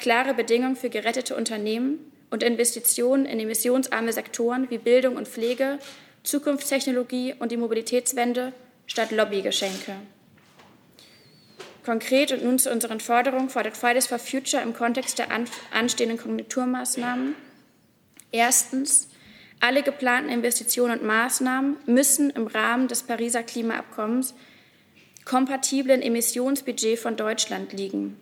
klare Bedingungen für gerettete Unternehmen und Investitionen in emissionsarme Sektoren wie Bildung und Pflege, Zukunftstechnologie und die Mobilitätswende statt Lobbygeschenke. Konkret und nun zu unseren Forderungen fordert Fridays for Future im Kontext der anstehenden Konjunkturmaßnahmen erstens alle geplanten Investitionen und Maßnahmen müssen im Rahmen des Pariser Klimaabkommens kompatiblen Emissionsbudget von Deutschland liegen.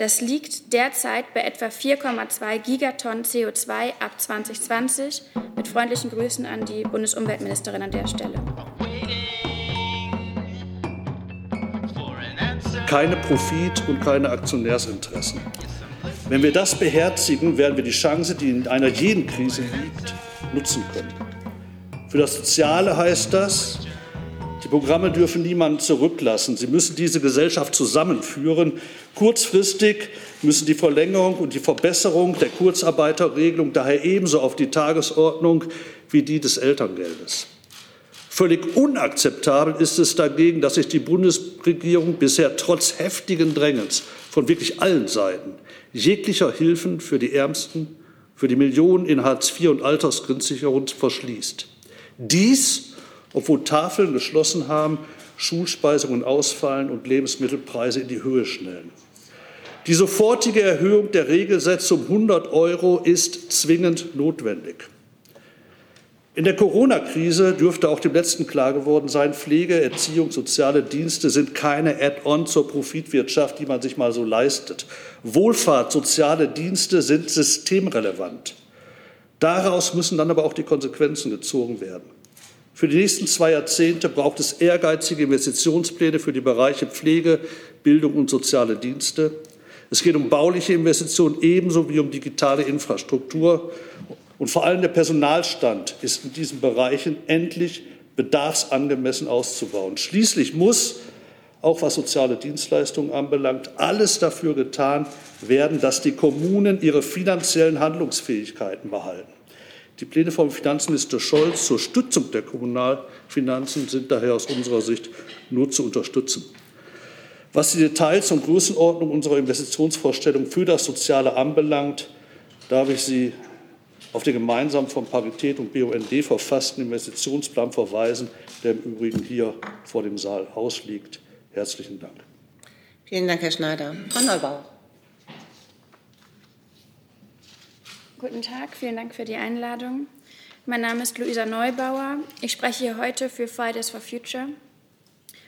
Das liegt derzeit bei etwa 4,2 Gigatonnen CO2 ab 2020. Mit freundlichen Grüßen an die Bundesumweltministerin an der Stelle. Keine Profit- und keine Aktionärsinteressen. Wenn wir das beherzigen, werden wir die Chance, die in einer jeden Krise liegt, nutzen können. Für das Soziale heißt das, die Programme dürfen niemanden zurücklassen. Sie müssen diese Gesellschaft zusammenführen. Kurzfristig müssen die Verlängerung und die Verbesserung der Kurzarbeiterregelung daher ebenso auf die Tagesordnung wie die des Elterngeldes. Völlig unakzeptabel ist es dagegen, dass sich die Bundesregierung bisher trotz heftigen Drängens von wirklich allen Seiten jeglicher Hilfen für die Ärmsten, für die Millionen in Hartz IV und Altersgrundsicherung verschließt. Dies, obwohl Tafeln geschlossen haben, Schulspeisungen ausfallen und Lebensmittelpreise in die Höhe schnellen. Die sofortige Erhöhung der Regelsätze um 100 Euro ist zwingend notwendig. In der Corona-Krise dürfte auch dem Letzten klar geworden sein, Pflege, Erziehung, soziale Dienste sind keine Add-on zur Profitwirtschaft, die man sich mal so leistet. Wohlfahrt, soziale Dienste sind systemrelevant. Daraus müssen dann aber auch die Konsequenzen gezogen werden. Für die nächsten zwei Jahrzehnte braucht es ehrgeizige Investitionspläne für die Bereiche Pflege, Bildung und soziale Dienste. Es geht um bauliche Investitionen ebenso wie um digitale Infrastruktur. Und vor allem der Personalstand ist in diesen Bereichen endlich bedarfsangemessen auszubauen. Schließlich muss, auch was soziale Dienstleistungen anbelangt, alles dafür getan werden, dass die Kommunen ihre finanziellen Handlungsfähigkeiten behalten. Die Pläne vom Finanzminister Scholz zur Stützung der Kommunalfinanzen sind daher aus unserer Sicht nur zu unterstützen. Was die Details und Größenordnung unserer Investitionsvorstellung für das Soziale anbelangt, darf ich Sie auf den gemeinsam von Parität und BUND verfassten Investitionsplan verweisen, der im Übrigen hier vor dem Saal ausliegt. Herzlichen Dank. Vielen Dank, Herr Schneider. Frau Neubauer. Guten Tag, vielen Dank für die Einladung. Mein Name ist Luisa Neubauer. Ich spreche hier heute für Fridays for Future.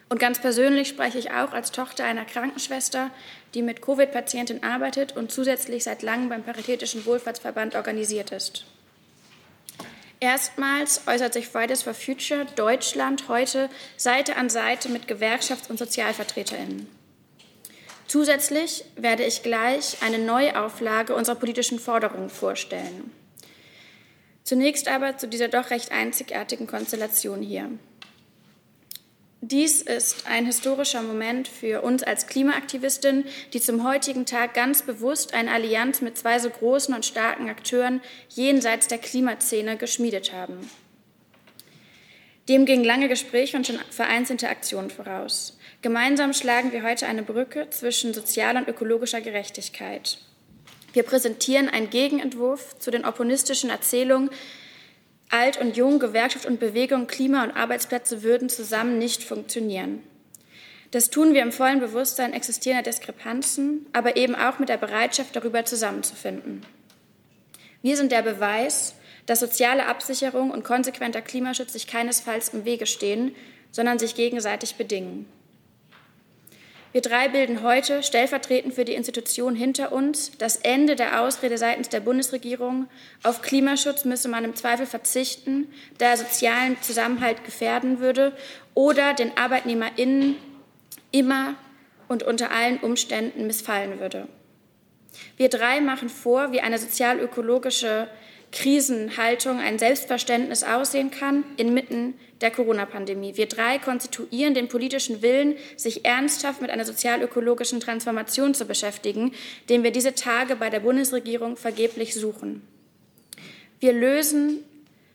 Und ganz persönlich spreche ich auch als Tochter einer Krankenschwester, die mit Covid-Patienten arbeitet und zusätzlich seit langem beim Paritätischen Wohlfahrtsverband organisiert ist. Erstmals äußert sich Fridays for Future Deutschland heute Seite an Seite mit Gewerkschafts- und Sozialvertreterinnen. Zusätzlich werde ich gleich eine Neuauflage unserer politischen Forderungen vorstellen. Zunächst aber zu dieser doch recht einzigartigen Konstellation hier. Dies ist ein historischer Moment für uns als Klimaaktivistin, die zum heutigen Tag ganz bewusst eine Allianz mit zwei so großen und starken Akteuren jenseits der Klimaszene geschmiedet haben. Dem gingen lange Gespräche und schon vereinzelte Aktionen voraus. Gemeinsam schlagen wir heute eine Brücke zwischen sozialer und ökologischer Gerechtigkeit. Wir präsentieren einen Gegenentwurf zu den opponistischen Erzählungen, Alt und Jung, Gewerkschaft und Bewegung, Klima und Arbeitsplätze würden zusammen nicht funktionieren. Das tun wir im vollen Bewusstsein existierender Diskrepanzen, aber eben auch mit der Bereitschaft, darüber zusammenzufinden. Wir sind der Beweis, dass soziale Absicherung und konsequenter Klimaschutz sich keinesfalls im Wege stehen, sondern sich gegenseitig bedingen. Wir drei bilden heute stellvertretend für die Institution hinter uns das Ende der Ausrede seitens der Bundesregierung. Auf Klimaschutz müsse man im Zweifel verzichten, da er sozialen Zusammenhalt gefährden würde oder den ArbeitnehmerInnen immer und unter allen Umständen missfallen würde. Wir drei machen vor, wie eine sozial-ökologische Krisenhaltung, ein Selbstverständnis aussehen kann inmitten der Corona-Pandemie. Wir drei konstituieren den politischen Willen, sich ernsthaft mit einer sozial-ökologischen Transformation zu beschäftigen, den wir diese Tage bei der Bundesregierung vergeblich suchen. Wir lösen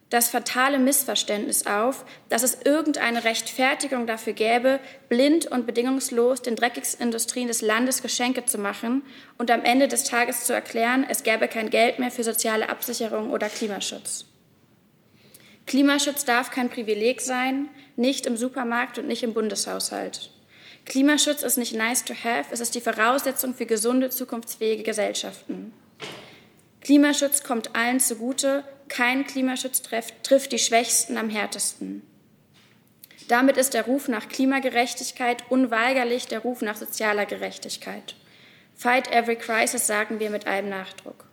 das fatale Missverständnis auf, dass es irgendeine Rechtfertigung dafür gäbe, blind und bedingungslos den dreckigsten Industrien des Landes Geschenke zu machen und am Ende des Tages zu erklären, es gäbe kein Geld mehr für soziale Absicherung oder Klimaschutz. Klimaschutz darf kein Privileg sein, nicht im Supermarkt und nicht im Bundeshaushalt. Klimaschutz ist nicht nice to have, es ist die Voraussetzung für gesunde, zukunftsfähige Gesellschaften. Klimaschutz kommt allen zugute, kein Klimaschutz trifft, trifft die Schwächsten am härtesten. Damit ist der Ruf nach Klimagerechtigkeit unweigerlich der Ruf nach sozialer Gerechtigkeit. Fight every crisis, sagen wir mit einem Nachdruck.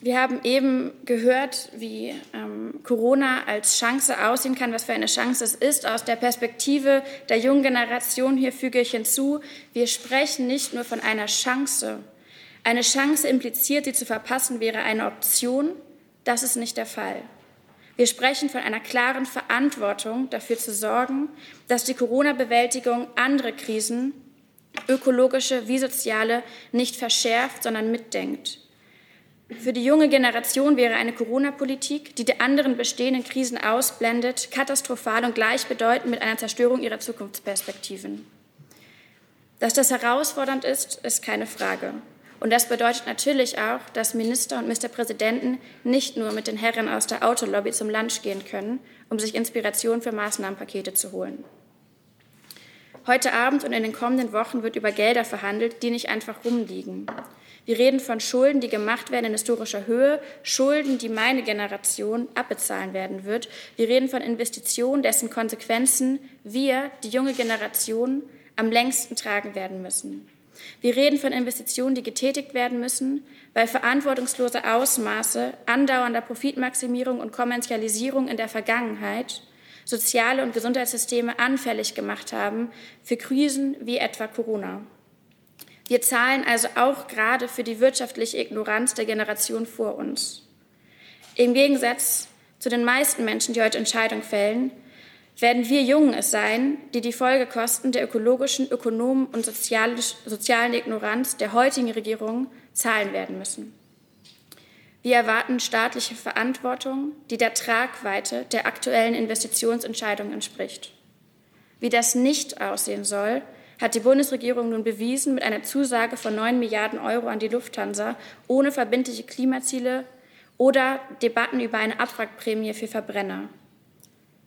Wir haben eben gehört, wie ähm, Corona als Chance aussehen kann, was für eine Chance es ist. Aus der Perspektive der jungen Generation hier füge ich hinzu, wir sprechen nicht nur von einer Chance. Eine Chance impliziert, sie zu verpassen, wäre eine Option. Das ist nicht der Fall. Wir sprechen von einer klaren Verantwortung, dafür zu sorgen, dass die Corona-Bewältigung andere Krisen, ökologische wie soziale, nicht verschärft, sondern mitdenkt. Für die junge Generation wäre eine Corona-Politik, die die anderen bestehenden Krisen ausblendet, katastrophal und gleichbedeutend mit einer Zerstörung ihrer Zukunftsperspektiven. Dass das herausfordernd ist, ist keine Frage. Und das bedeutet natürlich auch, dass Minister und Ministerpräsidenten nicht nur mit den Herren aus der Autolobby zum Lunch gehen können, um sich Inspiration für Maßnahmenpakete zu holen. Heute Abend und in den kommenden Wochen wird über Gelder verhandelt, die nicht einfach rumliegen. Wir reden von Schulden, die gemacht werden in historischer Höhe, Schulden, die meine Generation abbezahlen werden wird. Wir reden von Investitionen, dessen Konsequenzen wir, die junge Generation, am längsten tragen werden müssen. Wir reden von Investitionen, die getätigt werden müssen, weil verantwortungslose Ausmaße andauernder Profitmaximierung und Kommerzialisierung in der Vergangenheit soziale und Gesundheitssysteme anfällig gemacht haben für Krisen wie etwa Corona. Wir zahlen also auch gerade für die wirtschaftliche Ignoranz der Generation vor uns. Im Gegensatz zu den meisten Menschen, die heute Entscheidungen fällen, werden wir Jungen es sein, die die Folgekosten der ökologischen, ökonomen und sozialen Ignoranz der heutigen Regierung zahlen werden müssen. Wir erwarten staatliche Verantwortung, die der Tragweite der aktuellen Investitionsentscheidungen entspricht. Wie das nicht aussehen soll, hat die Bundesregierung nun bewiesen mit einer Zusage von 9 Milliarden Euro an die Lufthansa ohne verbindliche Klimaziele oder Debatten über eine Abwrackprämie für Verbrenner.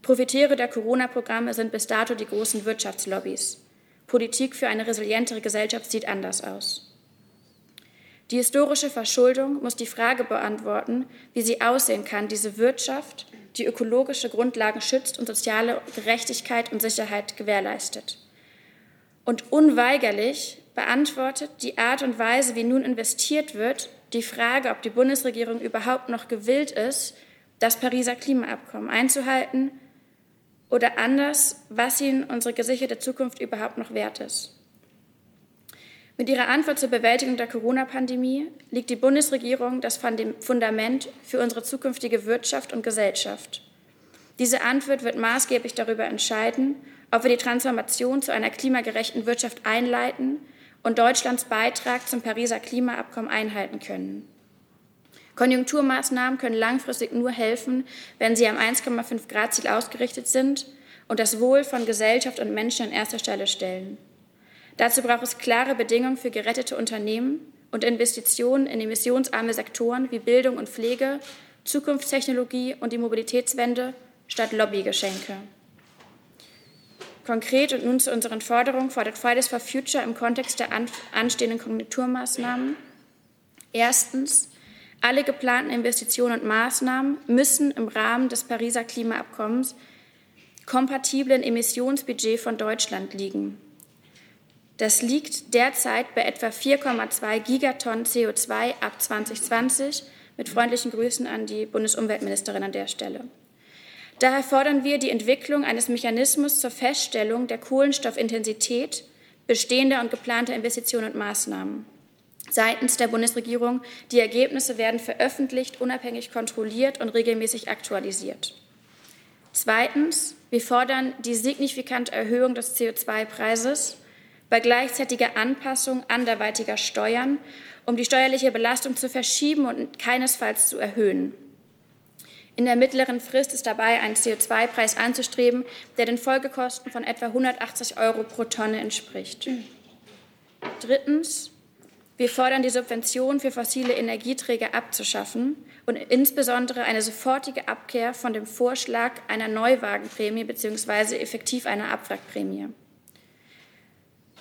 Profiteure der Corona-Programme sind bis dato die großen Wirtschaftslobbys. Politik für eine resilientere Gesellschaft sieht anders aus. Die historische Verschuldung muss die Frage beantworten, wie sie aussehen kann, diese Wirtschaft, die ökologische Grundlagen schützt und soziale Gerechtigkeit und Sicherheit gewährleistet. Und unweigerlich beantwortet die Art und Weise, wie nun investiert wird, die Frage, ob die Bundesregierung überhaupt noch gewillt ist, das Pariser Klimaabkommen einzuhalten oder anders, was ihnen unsere gesicherte Zukunft überhaupt noch wert ist. Mit ihrer Antwort zur Bewältigung der Corona-Pandemie liegt die Bundesregierung das Fundament für unsere zukünftige Wirtschaft und Gesellschaft. Diese Antwort wird maßgeblich darüber entscheiden, ob wir die Transformation zu einer klimagerechten Wirtschaft einleiten und Deutschlands Beitrag zum Pariser Klimaabkommen einhalten können. Konjunkturmaßnahmen können langfristig nur helfen, wenn sie am 1,5 Grad Ziel ausgerichtet sind und das Wohl von Gesellschaft und Menschen an erster Stelle stellen. Dazu braucht es klare Bedingungen für gerettete Unternehmen und Investitionen in emissionsarme Sektoren wie Bildung und Pflege, Zukunftstechnologie und die Mobilitätswende statt Lobbygeschenke. Konkret und nun zu unseren Forderungen fordert Fridays for Future im Kontext der anstehenden Konjunkturmaßnahmen. Erstens, alle geplanten Investitionen und Maßnahmen müssen im Rahmen des Pariser Klimaabkommens kompatiblen Emissionsbudget von Deutschland liegen. Das liegt derzeit bei etwa 4,2 Gigatonnen CO2 ab 2020. Mit freundlichen Grüßen an die Bundesumweltministerin an der Stelle. Daher fordern wir die Entwicklung eines Mechanismus zur Feststellung der Kohlenstoffintensität bestehender und geplanter Investitionen und Maßnahmen. Seitens der Bundesregierung, die Ergebnisse werden veröffentlicht, unabhängig kontrolliert und regelmäßig aktualisiert. Zweitens, wir fordern die signifikante Erhöhung des CO2-Preises. bei gleichzeitiger Anpassung anderweitiger Steuern, um die steuerliche Belastung zu verschieben und keinesfalls zu erhöhen. In der mittleren Frist ist dabei ein CO2-Preis anzustreben, der den Folgekosten von etwa 180 Euro pro Tonne entspricht. Drittens. Wir fordern die Subventionen für fossile Energieträger abzuschaffen und insbesondere eine sofortige Abkehr von dem Vorschlag einer Neuwagenprämie bzw. effektiv einer Abwrackprämie.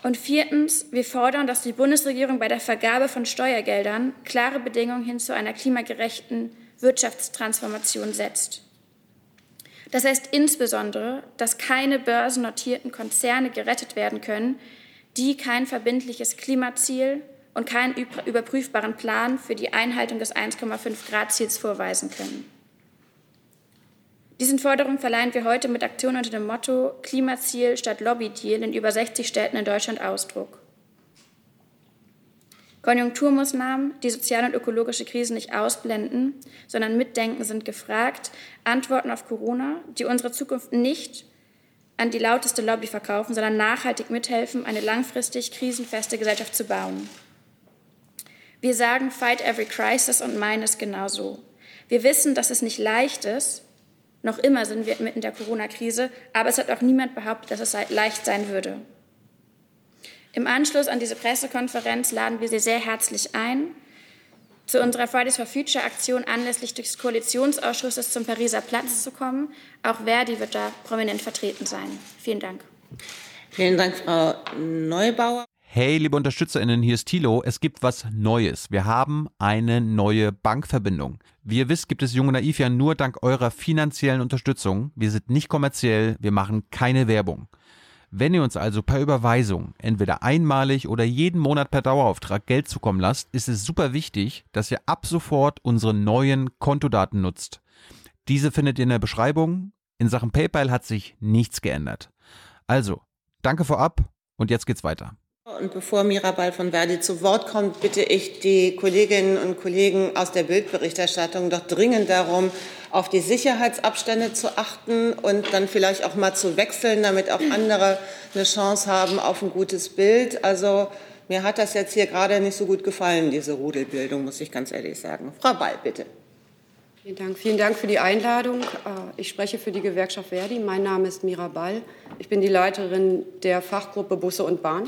Und viertens, wir fordern, dass die Bundesregierung bei der Vergabe von Steuergeldern klare Bedingungen hin zu einer klimagerechten Wirtschaftstransformation setzt. Das heißt insbesondere, dass keine börsennotierten Konzerne gerettet werden können, die kein verbindliches Klimaziel und keinen überprüfbaren Plan für die Einhaltung des 1,5 Grad Ziels vorweisen können. Diesen Forderungen verleihen wir heute mit Aktionen unter dem Motto Klimaziel statt Lobbydeal in über 60 Städten in Deutschland Ausdruck. Konjunkturmaßnahmen, die soziale und ökologische Krisen nicht ausblenden, sondern mitdenken, sind gefragt. Antworten auf Corona, die unsere Zukunft nicht an die lauteste Lobby verkaufen, sondern nachhaltig mithelfen, eine langfristig krisenfeste Gesellschaft zu bauen. Wir sagen Fight Every Crisis und meinen es genauso. Wir wissen, dass es nicht leicht ist, noch immer sind wir mitten in der Corona-Krise, aber es hat auch niemand behauptet, dass es leicht sein würde. Im Anschluss an diese Pressekonferenz laden wir Sie sehr herzlich ein, zu unserer Fridays for Future Aktion anlässlich des Koalitionsausschusses zum Pariser Platz zu kommen. Auch Verdi wird da prominent vertreten sein. Vielen Dank. Vielen Dank, Frau Neubauer. Hey, liebe UnterstützerInnen, hier ist Thilo. Es gibt was Neues. Wir haben eine neue Bankverbindung. Wie ihr wisst, gibt es Junge Naiv ja nur dank eurer finanziellen Unterstützung. Wir sind nicht kommerziell, wir machen keine Werbung. Wenn ihr uns also per Überweisung entweder einmalig oder jeden Monat per Dauerauftrag Geld zukommen lasst, ist es super wichtig, dass ihr ab sofort unsere neuen Kontodaten nutzt. Diese findet ihr in der Beschreibung. In Sachen PayPal hat sich nichts geändert. Also, danke vorab und jetzt geht's weiter. Und bevor Mirabal von Verdi zu Wort kommt, bitte ich die Kolleginnen und Kollegen aus der Bildberichterstattung doch dringend darum, auf die Sicherheitsabstände zu achten und dann vielleicht auch mal zu wechseln, damit auch andere eine Chance haben auf ein gutes Bild. Also mir hat das jetzt hier gerade nicht so gut gefallen, diese Rudelbildung, muss ich ganz ehrlich sagen. Frau Ball, bitte. Vielen Dank. Vielen Dank für die Einladung. Äh, ich spreche für die Gewerkschaft Verdi. Mein Name ist Mira Ball. Ich bin die Leiterin der Fachgruppe Busse und Bahn.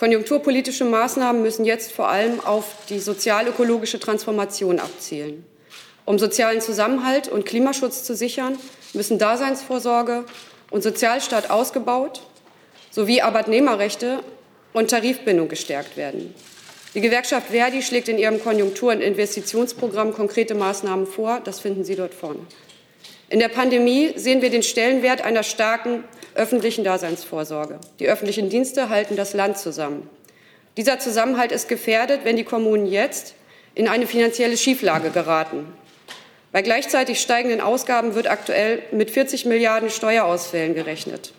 Konjunkturpolitische Maßnahmen müssen jetzt vor allem auf die sozialökologische Transformation abzielen. Um sozialen Zusammenhalt und Klimaschutz zu sichern, müssen Daseinsvorsorge und Sozialstaat ausgebaut sowie Arbeitnehmerrechte und Tarifbindung gestärkt werden. Die Gewerkschaft Verdi schlägt in ihrem Konjunktur- und Investitionsprogramm konkrete Maßnahmen vor. Das finden Sie dort vorne. In der Pandemie sehen wir den Stellenwert einer starken öffentlichen Daseinsvorsorge. Die öffentlichen Dienste halten das Land zusammen. Dieser Zusammenhalt ist gefährdet, wenn die Kommunen jetzt in eine finanzielle Schieflage geraten. Bei gleichzeitig steigenden Ausgaben wird aktuell mit 40 Milliarden Steuerausfällen gerechnet.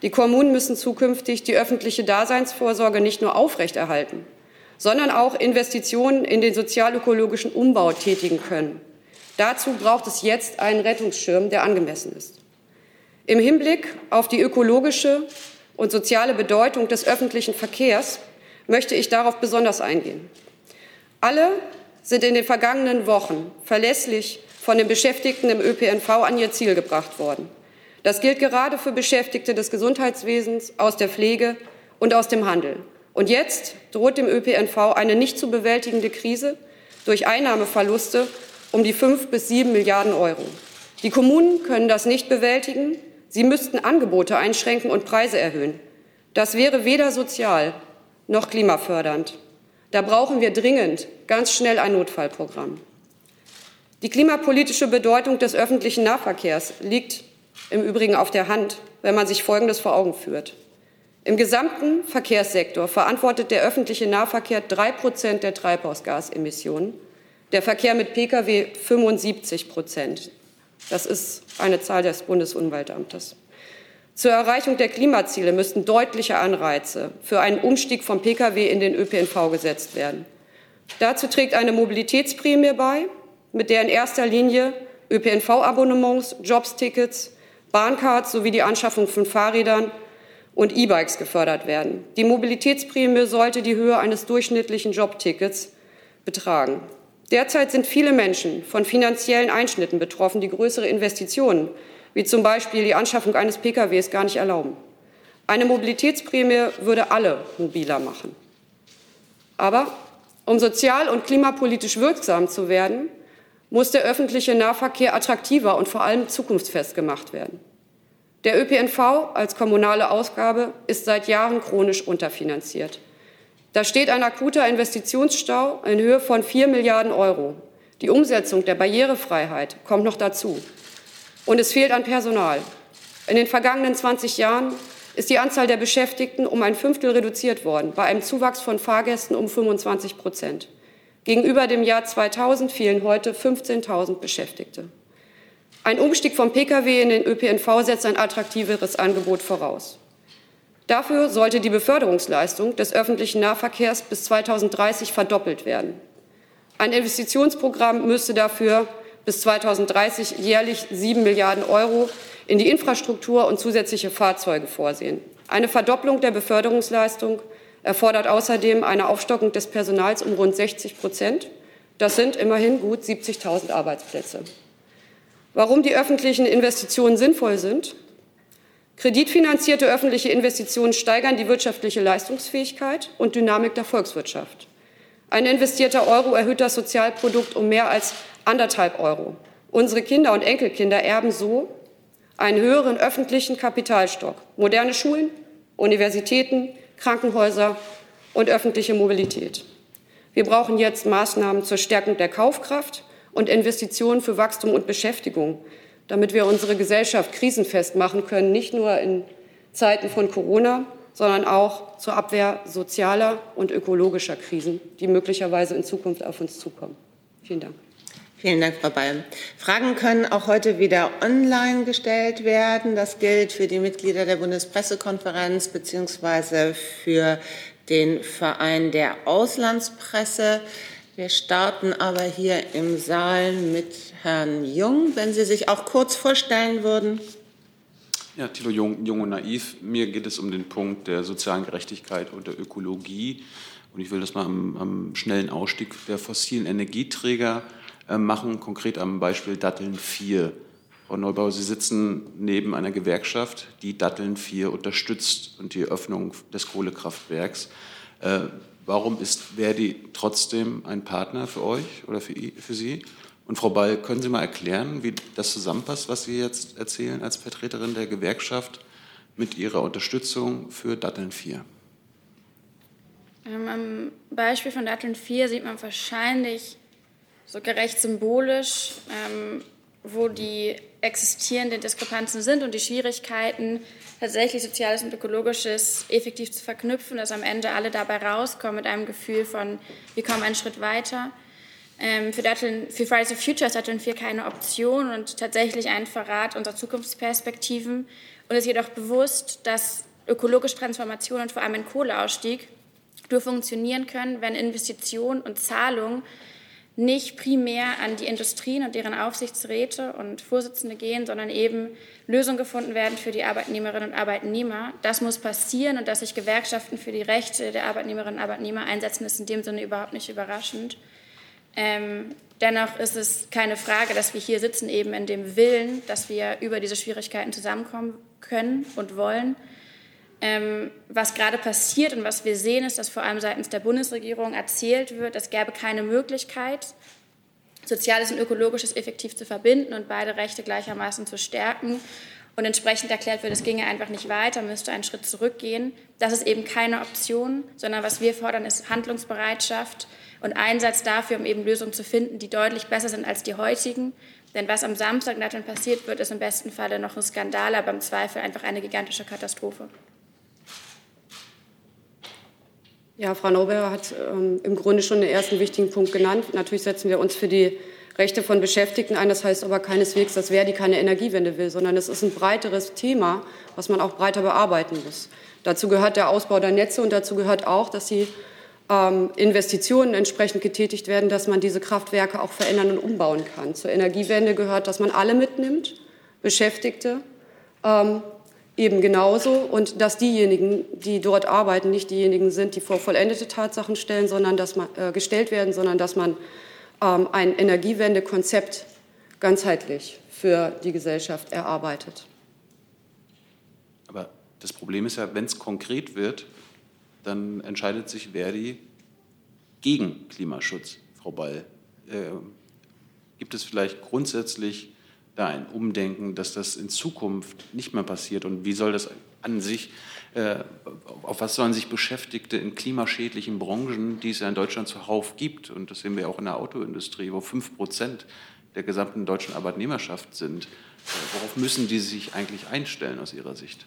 Die Kommunen müssen zukünftig die öffentliche Daseinsvorsorge nicht nur aufrechterhalten, sondern auch Investitionen in den sozialökologischen Umbau tätigen können. Dazu braucht es jetzt einen Rettungsschirm, der angemessen ist. Im Hinblick auf die ökologische und soziale Bedeutung des öffentlichen Verkehrs möchte ich darauf besonders eingehen. Alle sind in den vergangenen Wochen verlässlich von den Beschäftigten im ÖPNV an ihr Ziel gebracht worden. Das gilt gerade für Beschäftigte des Gesundheitswesens, aus der Pflege und aus dem Handel. Und jetzt droht dem ÖPNV eine nicht zu bewältigende Krise durch Einnahmeverluste um die fünf bis sieben Milliarden Euro. Die Kommunen können das nicht bewältigen. Sie müssten Angebote einschränken und Preise erhöhen. Das wäre weder sozial noch klimafördernd. Da brauchen wir dringend ganz schnell ein Notfallprogramm. Die klimapolitische Bedeutung des öffentlichen Nahverkehrs liegt im Übrigen auf der Hand, wenn man sich Folgendes vor Augen führt. Im gesamten Verkehrssektor verantwortet der öffentliche Nahverkehr drei Prozent der Treibhausgasemissionen, der Verkehr mit Pkw 75 Prozent. Das ist eine Zahl des Bundesumweltamtes. Zur Erreichung der Klimaziele müssten deutliche Anreize für einen Umstieg vom Pkw in den ÖPNV gesetzt werden. Dazu trägt eine Mobilitätsprämie bei, mit der in erster Linie ÖPNV-Abonnements, Jobstickets, Bahncards sowie die Anschaffung von Fahrrädern und E-Bikes gefördert werden. Die Mobilitätsprämie sollte die Höhe eines durchschnittlichen Jobtickets betragen. Derzeit sind viele Menschen von finanziellen Einschnitten betroffen, die größere Investitionen, wie zum Beispiel die Anschaffung eines Pkws, gar nicht erlauben. Eine Mobilitätsprämie würde alle mobiler machen. Aber um sozial und klimapolitisch wirksam zu werden, muss der öffentliche Nahverkehr attraktiver und vor allem zukunftsfest gemacht werden. Der ÖPNV als kommunale Ausgabe ist seit Jahren chronisch unterfinanziert. Da steht ein akuter Investitionsstau in Höhe von 4 Milliarden Euro. Die Umsetzung der Barrierefreiheit kommt noch dazu. Und es fehlt an Personal. In den vergangenen 20 Jahren ist die Anzahl der Beschäftigten um ein Fünftel reduziert worden, bei einem Zuwachs von Fahrgästen um 25 Prozent. Gegenüber dem Jahr 2000 fehlen heute 15.000 Beschäftigte. Ein Umstieg vom Pkw in den ÖPNV setzt ein attraktiveres Angebot voraus. Dafür sollte die Beförderungsleistung des öffentlichen Nahverkehrs bis 2030 verdoppelt werden. Ein Investitionsprogramm müsste dafür bis 2030 jährlich 7 Milliarden Euro in die Infrastruktur und zusätzliche Fahrzeuge vorsehen. Eine Verdopplung der Beförderungsleistung erfordert außerdem eine Aufstockung des Personals um rund 60 Prozent. Das sind immerhin gut 70.000 Arbeitsplätze. Warum die öffentlichen Investitionen sinnvoll sind? Kreditfinanzierte öffentliche Investitionen steigern die wirtschaftliche Leistungsfähigkeit und Dynamik der Volkswirtschaft. Ein investierter Euro erhöht das Sozialprodukt um mehr als anderthalb Euro. Unsere Kinder und Enkelkinder erben so einen höheren öffentlichen Kapitalstock, moderne Schulen, Universitäten, Krankenhäuser und öffentliche Mobilität. Wir brauchen jetzt Maßnahmen zur Stärkung der Kaufkraft und Investitionen für Wachstum und Beschäftigung, damit wir unsere Gesellschaft krisenfest machen können, nicht nur in Zeiten von Corona, sondern auch zur Abwehr sozialer und ökologischer Krisen, die möglicherweise in Zukunft auf uns zukommen. Vielen Dank. Vielen Dank, Frau Ball. Fragen können auch heute wieder online gestellt werden. Das gilt für die Mitglieder der Bundespressekonferenz beziehungsweise für den Verein der Auslandspresse. Wir starten aber hier im Saal mit Herrn Jung. Wenn Sie sich auch kurz vorstellen würden. Ja, Thilo Jung, Jung und Naiv. Mir geht es um den Punkt der sozialen Gerechtigkeit und der Ökologie. Und ich will das mal am, am schnellen Ausstieg der fossilen Energieträger äh, machen, konkret am Beispiel Datteln 4. Frau Neubauer, Sie sitzen neben einer Gewerkschaft, die Datteln 4 unterstützt und die Öffnung des Kohlekraftwerks. Äh, warum ist Verdi trotzdem ein Partner für euch oder für, für Sie? Und Frau Ball, können Sie mal erklären, wie das zusammenpasst, was Sie jetzt erzählen als Vertreterin der Gewerkschaft mit Ihrer Unterstützung für Datteln 4? Ähm, am Beispiel von Datteln 4 sieht man wahrscheinlich so gerecht symbolisch, ähm, wo die existierenden Diskrepanzen sind und die Schwierigkeiten, tatsächlich Soziales und Ökologisches effektiv zu verknüpfen, dass am Ende alle dabei rauskommen mit einem Gefühl von, wir kommen einen Schritt weiter. Ähm, für, Datteln, für Fridays for Future ist Datteln 4 keine Option und tatsächlich ein Verrat unserer Zukunftsperspektiven. Und es ist jedoch bewusst, dass ökologische Transformation und vor allem ein Kohleausstieg nur funktionieren können, wenn Investitionen und Zahlungen nicht primär an die Industrien und deren Aufsichtsräte und Vorsitzende gehen, sondern eben Lösungen gefunden werden für die Arbeitnehmerinnen und Arbeitnehmer. Das muss passieren und dass sich Gewerkschaften für die Rechte der Arbeitnehmerinnen und Arbeitnehmer einsetzen, ist in dem Sinne überhaupt nicht überraschend. Ähm, dennoch ist es keine Frage, dass wir hier sitzen, eben in dem Willen, dass wir über diese Schwierigkeiten zusammenkommen können und wollen. Ähm, was gerade passiert und was wir sehen, ist, dass vor allem seitens der Bundesregierung erzählt wird, es gäbe keine Möglichkeit, Soziales und Ökologisches effektiv zu verbinden und beide Rechte gleichermaßen zu stärken. Und entsprechend erklärt wird, es ginge einfach nicht weiter, müsste einen Schritt zurückgehen. Das ist eben keine Option, sondern was wir fordern, ist Handlungsbereitschaft und Einsatz dafür, um eben Lösungen zu finden, die deutlich besser sind als die heutigen. Denn was am Samstag dann passiert wird, ist im besten Falle noch ein Skandal, aber im Zweifel einfach eine gigantische Katastrophe. Ja, Frau Norbert hat ähm, im Grunde schon den ersten wichtigen Punkt genannt. Natürlich setzen wir uns für die Rechte von Beschäftigten ein. Das heißt aber keineswegs, dass Verdi keine Energiewende will, sondern es ist ein breiteres Thema, was man auch breiter bearbeiten muss. Dazu gehört der Ausbau der Netze und dazu gehört auch, dass die ähm, Investitionen entsprechend getätigt werden, dass man diese Kraftwerke auch verändern und umbauen kann. Zur Energiewende gehört, dass man alle mitnimmt, Beschäftigte, ähm, eben genauso und dass diejenigen, die dort arbeiten, nicht diejenigen sind, die vor vollendete Tatsachen stellen, sondern dass man, äh, gestellt werden, sondern dass man ähm, ein Energiewendekonzept ganzheitlich für die Gesellschaft erarbeitet. Aber das Problem ist ja, wenn es konkret wird, dann entscheidet sich Verdi gegen Klimaschutz, Frau Ball. Äh, gibt es vielleicht grundsätzlich da ein Umdenken, dass das in Zukunft nicht mehr passiert? Und wie soll das an sich, äh, auf was sollen sich Beschäftigte in klimaschädlichen Branchen, die es ja in Deutschland zuhauf gibt, und das sehen wir auch in der Autoindustrie, wo fünf Prozent der gesamten deutschen Arbeitnehmerschaft sind, äh, worauf müssen die sich eigentlich einstellen aus Ihrer Sicht?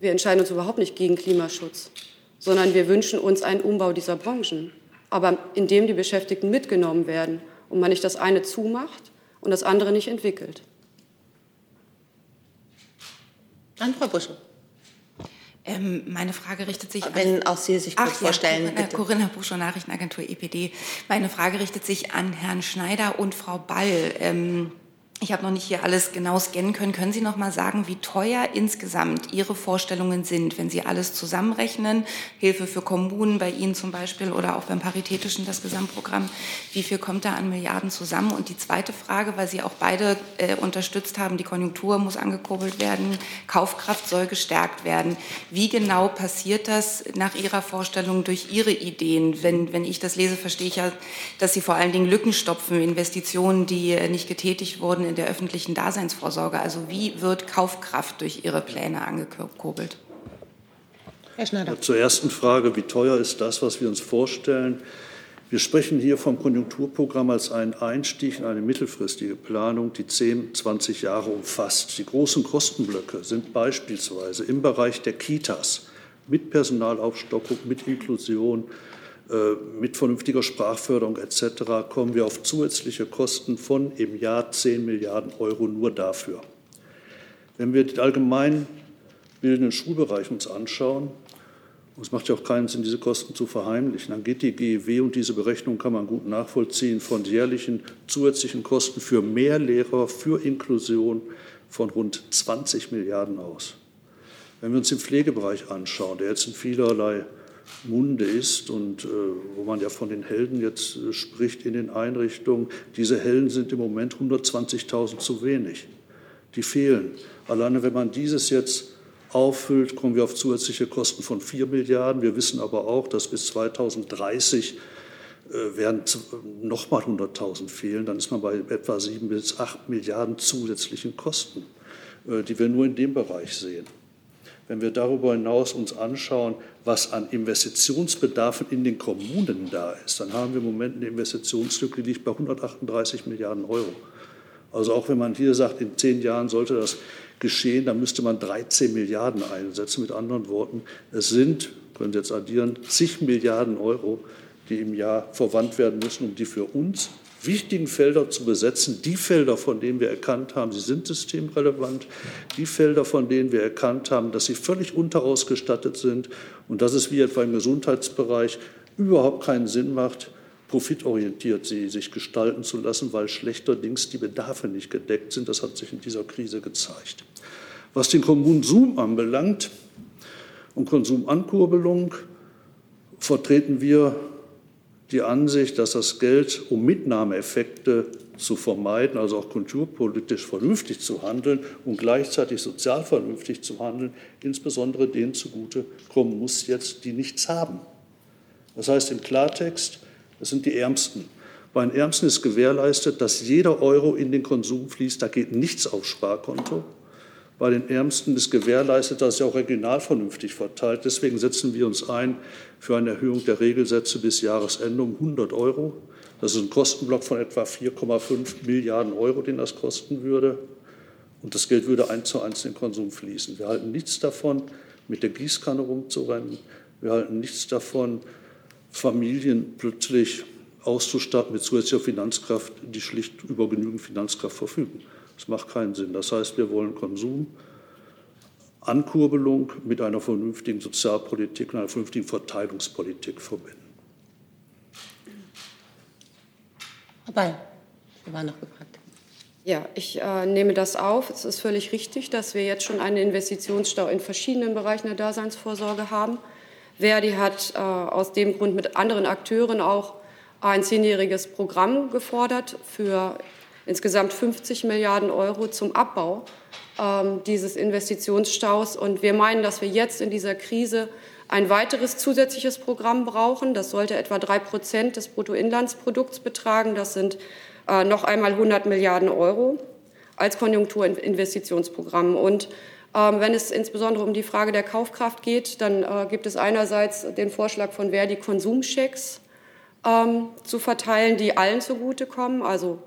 Wir entscheiden uns überhaupt nicht gegen Klimaschutz, sondern wir wünschen uns einen Umbau dieser Branchen, aber indem die Beschäftigten mitgenommen werden und man nicht das eine zumacht und das andere nicht entwickelt. Dann Frau Buschel. Ähm, meine Frage richtet sich Wenn auch Sie sich kurz Ach, vorstellen, ja, Corinna, bitte. Corinna Buschel, Nachrichtenagentur EPD. Meine Frage richtet sich an Herrn Schneider und Frau Ball. Ähm, ich habe noch nicht hier alles genau scannen können. Können Sie noch mal sagen, wie teuer insgesamt Ihre Vorstellungen sind, wenn Sie alles zusammenrechnen? Hilfe für Kommunen bei Ihnen zum Beispiel oder auch beim Paritätischen das Gesamtprogramm. Wie viel kommt da an Milliarden zusammen? Und die zweite Frage, weil Sie auch beide äh, unterstützt haben, die Konjunktur muss angekurbelt werden, Kaufkraft soll gestärkt werden. Wie genau passiert das nach Ihrer Vorstellung durch Ihre Ideen? Wenn, wenn ich das lese, verstehe ich ja, dass Sie vor allen Dingen Lücken stopfen, Investitionen, die äh, nicht getätigt wurden in der öffentlichen Daseinsvorsorge. Also wie wird Kaufkraft durch Ihre Pläne angekurbelt? Herr Schneider. Zur ersten Frage, wie teuer ist das, was wir uns vorstellen? Wir sprechen hier vom Konjunkturprogramm als einen Einstieg in eine mittelfristige Planung, die 10, 20 Jahre umfasst. Die großen Kostenblöcke sind beispielsweise im Bereich der Kitas mit Personalaufstockung, mit Inklusion, mit vernünftiger Sprachförderung etc. kommen wir auf zusätzliche Kosten von im Jahr 10 Milliarden Euro nur dafür. Wenn wir den allgemein bildenden Schulbereich uns anschauen, und es macht ja auch keinen Sinn, diese Kosten zu verheimlichen, dann geht die GEW und diese Berechnung kann man gut nachvollziehen von jährlichen zusätzlichen Kosten für mehr Lehrer, für Inklusion von rund 20 Milliarden aus. Wenn wir uns den Pflegebereich anschauen, der jetzt in vielerlei Munde ist und äh, wo man ja von den Helden jetzt äh, spricht in den Einrichtungen. Diese Helden sind im Moment 120.000 zu wenig. Die fehlen. Alleine wenn man dieses jetzt auffüllt, kommen wir auf zusätzliche Kosten von 4 Milliarden. Wir wissen aber auch, dass bis 2030 äh, werden nochmal 100.000 fehlen. Dann ist man bei etwa 7 bis 8 Milliarden zusätzlichen Kosten, äh, die wir nur in dem Bereich sehen. Wenn wir darüber hinaus uns anschauen, was an Investitionsbedarfen in den Kommunen da ist, dann haben wir im Moment eine Investitionslücke, die liegt bei 138 Milliarden Euro. Also auch wenn man hier sagt, in zehn Jahren sollte das geschehen, dann müsste man 13 Milliarden einsetzen. Mit anderen Worten, es sind, können Sie jetzt addieren, zig Milliarden Euro, die im Jahr verwandt werden müssen, um die für uns wichtigen Felder zu besetzen, die Felder, von denen wir erkannt haben, sie sind systemrelevant, die Felder, von denen wir erkannt haben, dass sie völlig unterausgestattet sind und dass es wie etwa im Gesundheitsbereich überhaupt keinen Sinn macht, profitorientiert sie sich gestalten zu lassen, weil schlechterdings die Bedarfe nicht gedeckt sind. Das hat sich in dieser Krise gezeigt. Was den Konsum anbelangt und Konsumankurbelung, vertreten wir die Ansicht, dass das Geld, um Mitnahmeeffekte zu vermeiden, also auch kulturpolitisch vernünftig zu handeln und gleichzeitig sozial vernünftig zu handeln, insbesondere denen zugute kommen muss jetzt, die nichts haben. Das heißt im Klartext, das sind die Ärmsten. Bei den Ärmsten ist gewährleistet, dass jeder Euro in den Konsum fließt, da geht nichts aufs Sparkonto. Bei den Ärmsten ist gewährleistet, dass sie auch regional vernünftig verteilt. Deswegen setzen wir uns ein für eine Erhöhung der Regelsätze bis Jahresende um 100 Euro. Das ist ein Kostenblock von etwa 4,5 Milliarden Euro, den das kosten würde. Und das Geld würde eins zu eins in den Konsum fließen. Wir halten nichts davon, mit der Gießkanne rumzurennen. Wir halten nichts davon, Familien plötzlich auszustatten mit zusätzlicher Finanzkraft, die schlicht über genügend Finanzkraft verfügen. Das macht keinen Sinn. Das heißt, wir wollen Konsum, Ankurbelung mit einer vernünftigen Sozialpolitik und einer vernünftigen Verteilungspolitik verbinden. Herr Ball, Sie waren noch gefragt. Ja, ich äh, nehme das auf. Es ist völlig richtig, dass wir jetzt schon einen Investitionsstau in verschiedenen Bereichen der Daseinsvorsorge haben. Verdi hat äh, aus dem Grund mit anderen Akteuren auch ein zehnjähriges Programm gefordert für insgesamt 50 Milliarden Euro zum Abbau ähm, dieses Investitionsstaus. Und wir meinen, dass wir jetzt in dieser Krise ein weiteres zusätzliches Programm brauchen. Das sollte etwa drei Prozent des Bruttoinlandsprodukts betragen. Das sind äh, noch einmal 100 Milliarden Euro als Konjunkturinvestitionsprogramm. Und ähm, wenn es insbesondere um die Frage der Kaufkraft geht, dann äh, gibt es einerseits den Vorschlag von Verdi, Konsumchecks ähm, zu verteilen, die allen zugutekommen, also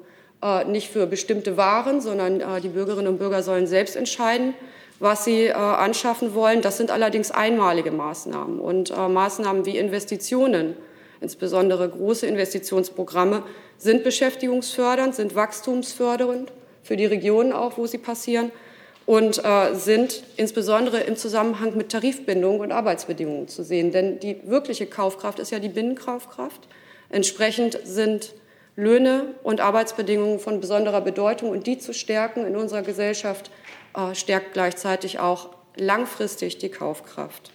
nicht für bestimmte Waren, sondern äh, die Bürgerinnen und Bürger sollen selbst entscheiden, was sie äh, anschaffen wollen. Das sind allerdings einmalige Maßnahmen und äh, Maßnahmen wie Investitionen, insbesondere große Investitionsprogramme, sind beschäftigungsfördernd, sind wachstumsfördernd für die Regionen auch, wo sie passieren und äh, sind insbesondere im Zusammenhang mit Tarifbindung und Arbeitsbedingungen zu sehen. Denn die wirkliche Kaufkraft ist ja die Binnenkaufkraft. Entsprechend sind Löhne und Arbeitsbedingungen von besonderer Bedeutung und die zu stärken in unserer Gesellschaft äh, stärkt gleichzeitig auch langfristig die Kaufkraft.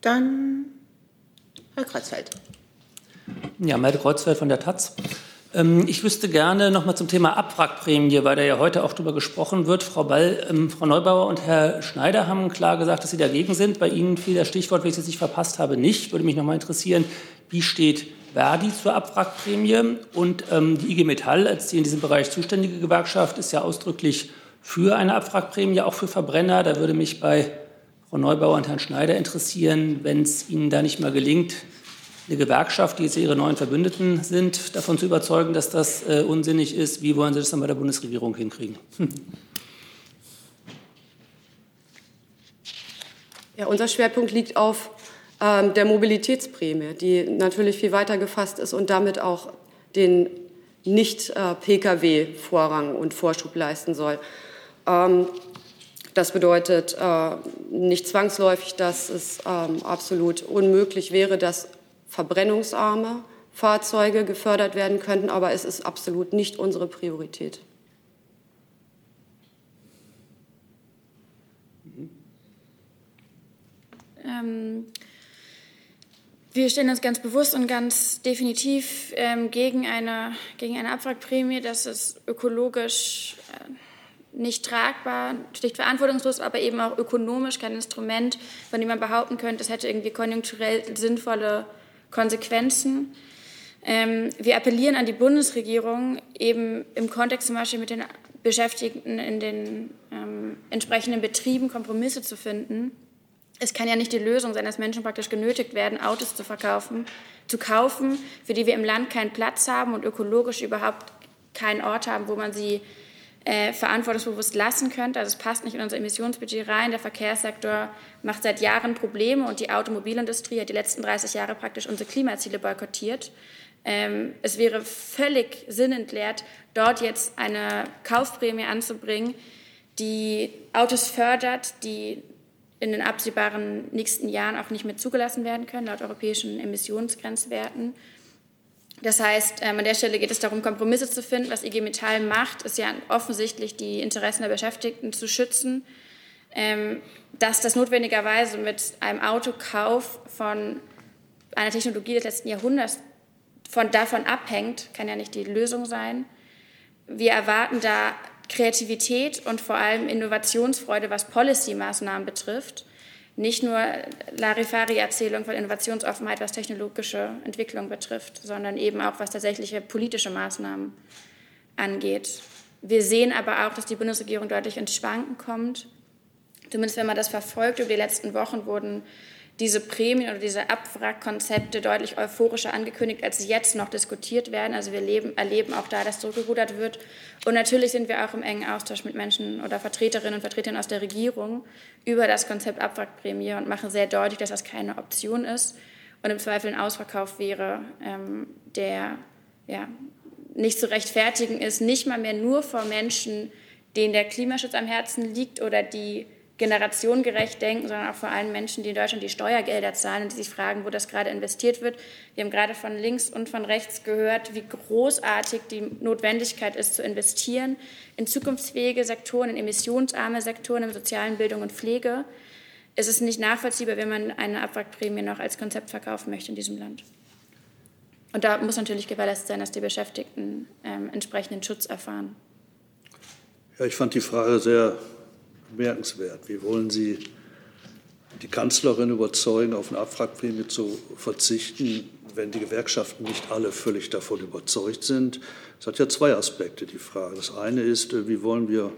Dann Herr Kreuzfeld. Ja, Malte Kreuzfeld von der Taz. Ähm, ich wüsste gerne noch mal zum Thema Abwrackprämie, weil da ja heute auch drüber gesprochen wird. Frau Ball, ähm, Frau Neubauer und Herr Schneider haben klar gesagt, dass sie dagegen sind. Bei Ihnen fiel das Stichwort, wenn ich jetzt verpasst habe, nicht. Würde mich noch mal interessieren, wie steht Verdi zur Abwrackprämie? Und ähm, die IG Metall als die in diesem Bereich zuständige Gewerkschaft ist ja ausdrücklich für eine Abwrackprämie, auch für Verbrenner. Da würde mich bei Frau Neubauer und Herrn Schneider interessieren, wenn es Ihnen da nicht mal gelingt, eine Gewerkschaft, die jetzt Ihre neuen Verbündeten sind, davon zu überzeugen, dass das äh, unsinnig ist. Wie wollen Sie das dann bei der Bundesregierung hinkriegen? Hm. Ja, unser Schwerpunkt liegt auf ähm, der Mobilitätsprämie, die natürlich viel weiter gefasst ist und damit auch den Nicht-Pkw-Vorrang und Vorschub leisten soll. Ähm, das bedeutet äh, nicht zwangsläufig, dass es ähm, absolut unmöglich wäre, dass verbrennungsarme Fahrzeuge gefördert werden könnten, aber es ist absolut nicht unsere Priorität. Ähm, wir stellen uns ganz bewusst und ganz definitiv ähm, gegen, eine, gegen eine Abwrackprämie. Das ist ökologisch äh, nicht tragbar, schlicht verantwortungslos, aber eben auch ökonomisch kein Instrument, von dem man behaupten könnte, es hätte irgendwie konjunkturell sinnvolle Konsequenzen. Ähm, wir appellieren an die Bundesregierung, eben im Kontext zum Beispiel mit den Beschäftigten in den ähm, entsprechenden Betrieben Kompromisse zu finden. Es kann ja nicht die Lösung sein, dass Menschen praktisch genötigt werden, Autos zu verkaufen, zu kaufen, für die wir im Land keinen Platz haben und ökologisch überhaupt keinen Ort haben, wo man sie äh, verantwortungsbewusst lassen könnte. Also es passt nicht in unser Emissionsbudget rein. Der Verkehrssektor macht seit Jahren Probleme und die Automobilindustrie hat die letzten 30 Jahre praktisch unsere Klimaziele boykottiert. Ähm, es wäre völlig sinnentleert, dort jetzt eine Kaufprämie anzubringen, die Autos fördert, die in den absehbaren nächsten Jahren auch nicht mehr zugelassen werden können, laut europäischen Emissionsgrenzwerten. Das heißt, ähm, an der Stelle geht es darum, Kompromisse zu finden. Was IG Metall macht, ist ja offensichtlich, die Interessen der Beschäftigten zu schützen. Ähm, dass das notwendigerweise mit einem Autokauf von einer Technologie des letzten Jahrhunderts von, davon abhängt, kann ja nicht die Lösung sein. Wir erwarten da Kreativität und vor allem Innovationsfreude, was Policy-Maßnahmen betrifft nicht nur Larifari-Erzählung von Innovationsoffenheit, was technologische Entwicklung betrifft, sondern eben auch was tatsächliche politische Maßnahmen angeht. Wir sehen aber auch, dass die Bundesregierung deutlich ins Schwanken kommt. Zumindest wenn man das verfolgt, über die letzten Wochen wurden diese Prämien oder diese Abwrackkonzepte deutlich euphorischer angekündigt, als sie jetzt noch diskutiert werden. Also wir leben, erleben auch da, dass zurückgerudert wird. Und natürlich sind wir auch im engen Austausch mit Menschen oder Vertreterinnen und Vertretern aus der Regierung über das Konzept Abwrackprämie und machen sehr deutlich, dass das keine Option ist und im Zweifel ein Ausverkauf wäre, ähm, der ja, nicht zu rechtfertigen ist, nicht mal mehr nur vor Menschen, denen der Klimaschutz am Herzen liegt oder die generationengerecht denken, sondern auch vor allem Menschen, die in Deutschland die Steuergelder zahlen und die sich fragen, wo das gerade investiert wird. Wir haben gerade von links und von rechts gehört, wie großartig die Notwendigkeit ist, zu investieren in zukunftsfähige Sektoren, in emissionsarme Sektoren, in sozialen Bildung und Pflege. Es ist nicht nachvollziehbar, wenn man eine Abwrackprämie noch als Konzept verkaufen möchte in diesem Land. Und da muss natürlich gewährleistet sein, dass die Beschäftigten ähm, entsprechenden Schutz erfahren. Ja, ich fand die Frage sehr bemerkenswert. Wie wollen Sie die Kanzlerin überzeugen, auf eine Abwrackprämie zu verzichten, wenn die Gewerkschaften nicht alle völlig davon überzeugt sind? Es hat ja zwei Aspekte, die Frage. Das eine ist, äh, wie wollen wir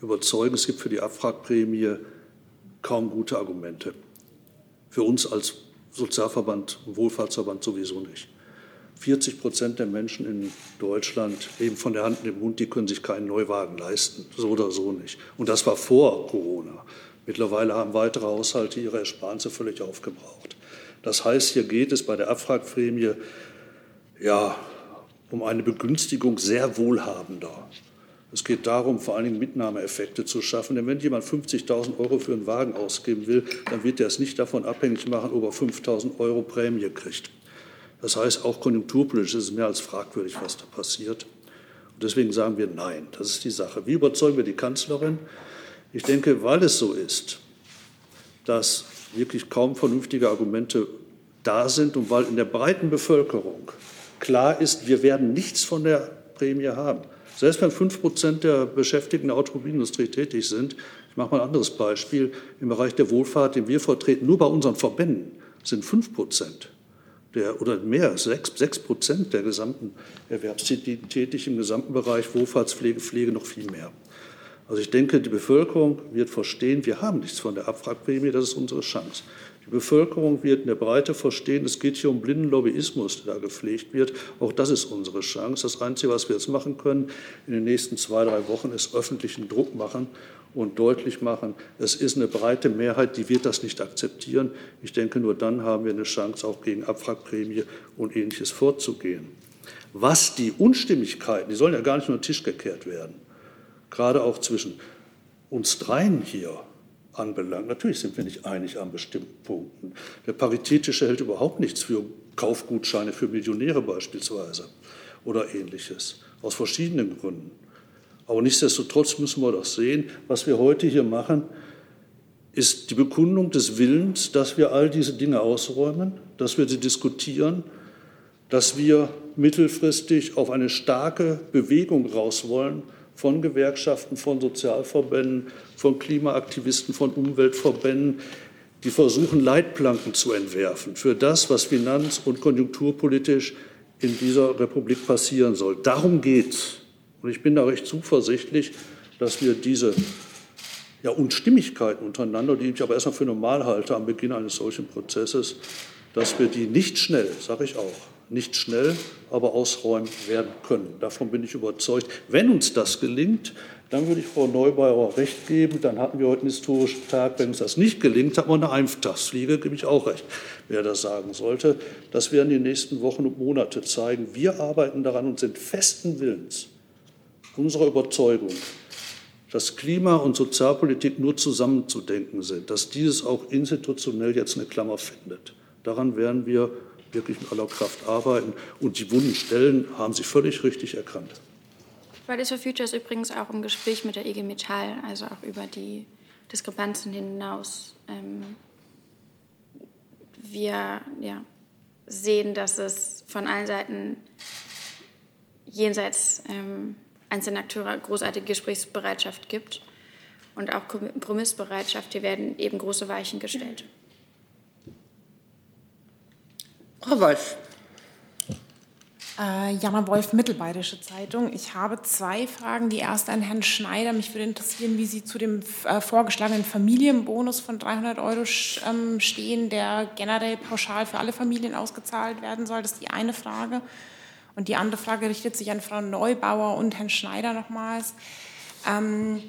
überzeugen, es gibt für die Abwrackprämie kaum gute Argumente. Für uns als Sozialverband Wohlfahrtsverband sowieso nicht. 40 Prozent der Menschen in Deutschland eben von der Hand in den Mund, die können sich keinen Neuwagen leisten, so oder so nicht. Und das war vor Corona. Mittlerweile haben weitere Haushalte ihre Ersparnisse völlig aufgebraucht. Das heißt, hier geht es bei der Abwrackprämie ja, um eine Begünstigung sehr Wohlhabender. Es geht darum, vor allen Dingen Mitnahmeeffekte zu schaffen. Denn wenn jemand 50.000 Euro für einen Wagen ausgeben will, dann wird er es nicht davon abhängig machen, ob er 5.000 Euro Prämie kriegt. Das heißt, auch konjunkturpolitisch ist es mehr als fragwürdig, was da passiert. Und deswegen sagen wir Nein. Das ist die Sache. Wie überzeugen wir die Kanzlerin? Ich denke, weil es so ist, dass wirklich kaum vernünftige Argumente da sind und weil in der breiten Bevölkerung klar ist, wir werden nichts von der Prämie haben. Selbst wenn fünf Prozent der Beschäftigten der Automobilindustrie tätig sind, ich mache mal ein anderes Beispiel, im Bereich der Wohlfahrt, den wir vertreten, nur bei unseren Verbänden sind fünf Prozent der, oder mehr, sechs, sechs Prozent der gesamten Erwerbstätigen tätig im gesamten Bereich Wohlfahrtspflege, Pflege noch viel mehr. Also ich denke, die Bevölkerung wird verstehen, wir haben nichts von der Abwrackprämie, das ist unsere Chance. Die Bevölkerung wird in der Breite verstehen, es geht hier um blinden Lobbyismus, der da gepflegt wird. Auch das ist unsere Chance. Das Einzige, was wir jetzt machen können in den nächsten zwei, drei Wochen, ist öffentlichen Druck machen und deutlich machen, es ist eine breite Mehrheit, die wird das nicht akzeptieren. Ich denke, nur dann haben wir eine Chance, auch gegen Abwrackprämie und Ähnliches vorzugehen. Was die Unstimmigkeiten, die sollen ja gar nicht nur den Tisch gekehrt werden, gerade auch zwischen uns dreien hier anbelangt. Natürlich sind wir nicht einig an bestimmten Punkten. Der Paritätische hält überhaupt nichts für Kaufgutscheine für Millionäre beispielsweise oder ähnliches, aus verschiedenen Gründen. Aber nichtsdestotrotz müssen wir doch sehen, was wir heute hier machen, ist die Bekundung des Willens, dass wir all diese Dinge ausräumen, dass wir sie diskutieren, dass wir mittelfristig auf eine starke Bewegung raus wollen von Gewerkschaften, von Sozialverbänden, von Klimaaktivisten, von Umweltverbänden, die versuchen, Leitplanken zu entwerfen für das, was finanz- und konjunkturpolitisch in dieser Republik passieren soll. Darum geht es. Und ich bin da recht zuversichtlich, dass wir diese ja, Unstimmigkeiten untereinander, die ich aber erstmal für normal halte am Beginn eines solchen Prozesses, dass wir die nicht schnell, sage ich auch, nicht schnell, aber ausräumen werden können. Davon bin ich überzeugt. Wenn uns das gelingt, dann würde ich Frau Neubauer recht geben. Dann hatten wir heute einen historischen Tag. Wenn uns das nicht gelingt, hat man eine Eintagsfliege, gebe ich auch recht, wer das sagen sollte. Das werden die nächsten Wochen und Monate zeigen. Wir arbeiten daran und sind festen Willens, unserer Überzeugung, dass Klima- und Sozialpolitik nur zusammenzudenken sind, dass dieses auch institutionell jetzt eine Klammer findet. Daran werden wir wirklich mit aller Kraft arbeiten. Und die wunden Stellen haben Sie völlig richtig erkannt. Fridays for Future ist übrigens auch im Gespräch mit der IG Metall, also auch über die Diskrepanzen hinaus. Ähm, wir ja, sehen, dass es von allen Seiten jenseits einzelner Akteure großartige Gesprächsbereitschaft gibt und auch Kompromissbereitschaft. Hier werden eben große Weichen gestellt. Frau Wolf. Äh, Jana Wolf, Mittelbayerische Zeitung. Ich habe zwei Fragen. Die erste an Herrn Schneider. Mich würde interessieren, wie Sie zu dem äh, vorgeschlagenen Familienbonus von 300 Euro ähm, stehen, der generell pauschal für alle Familien ausgezahlt werden soll. Das ist die eine Frage. Und die andere Frage richtet sich an Frau Neubauer und Herrn Schneider nochmals. Ähm,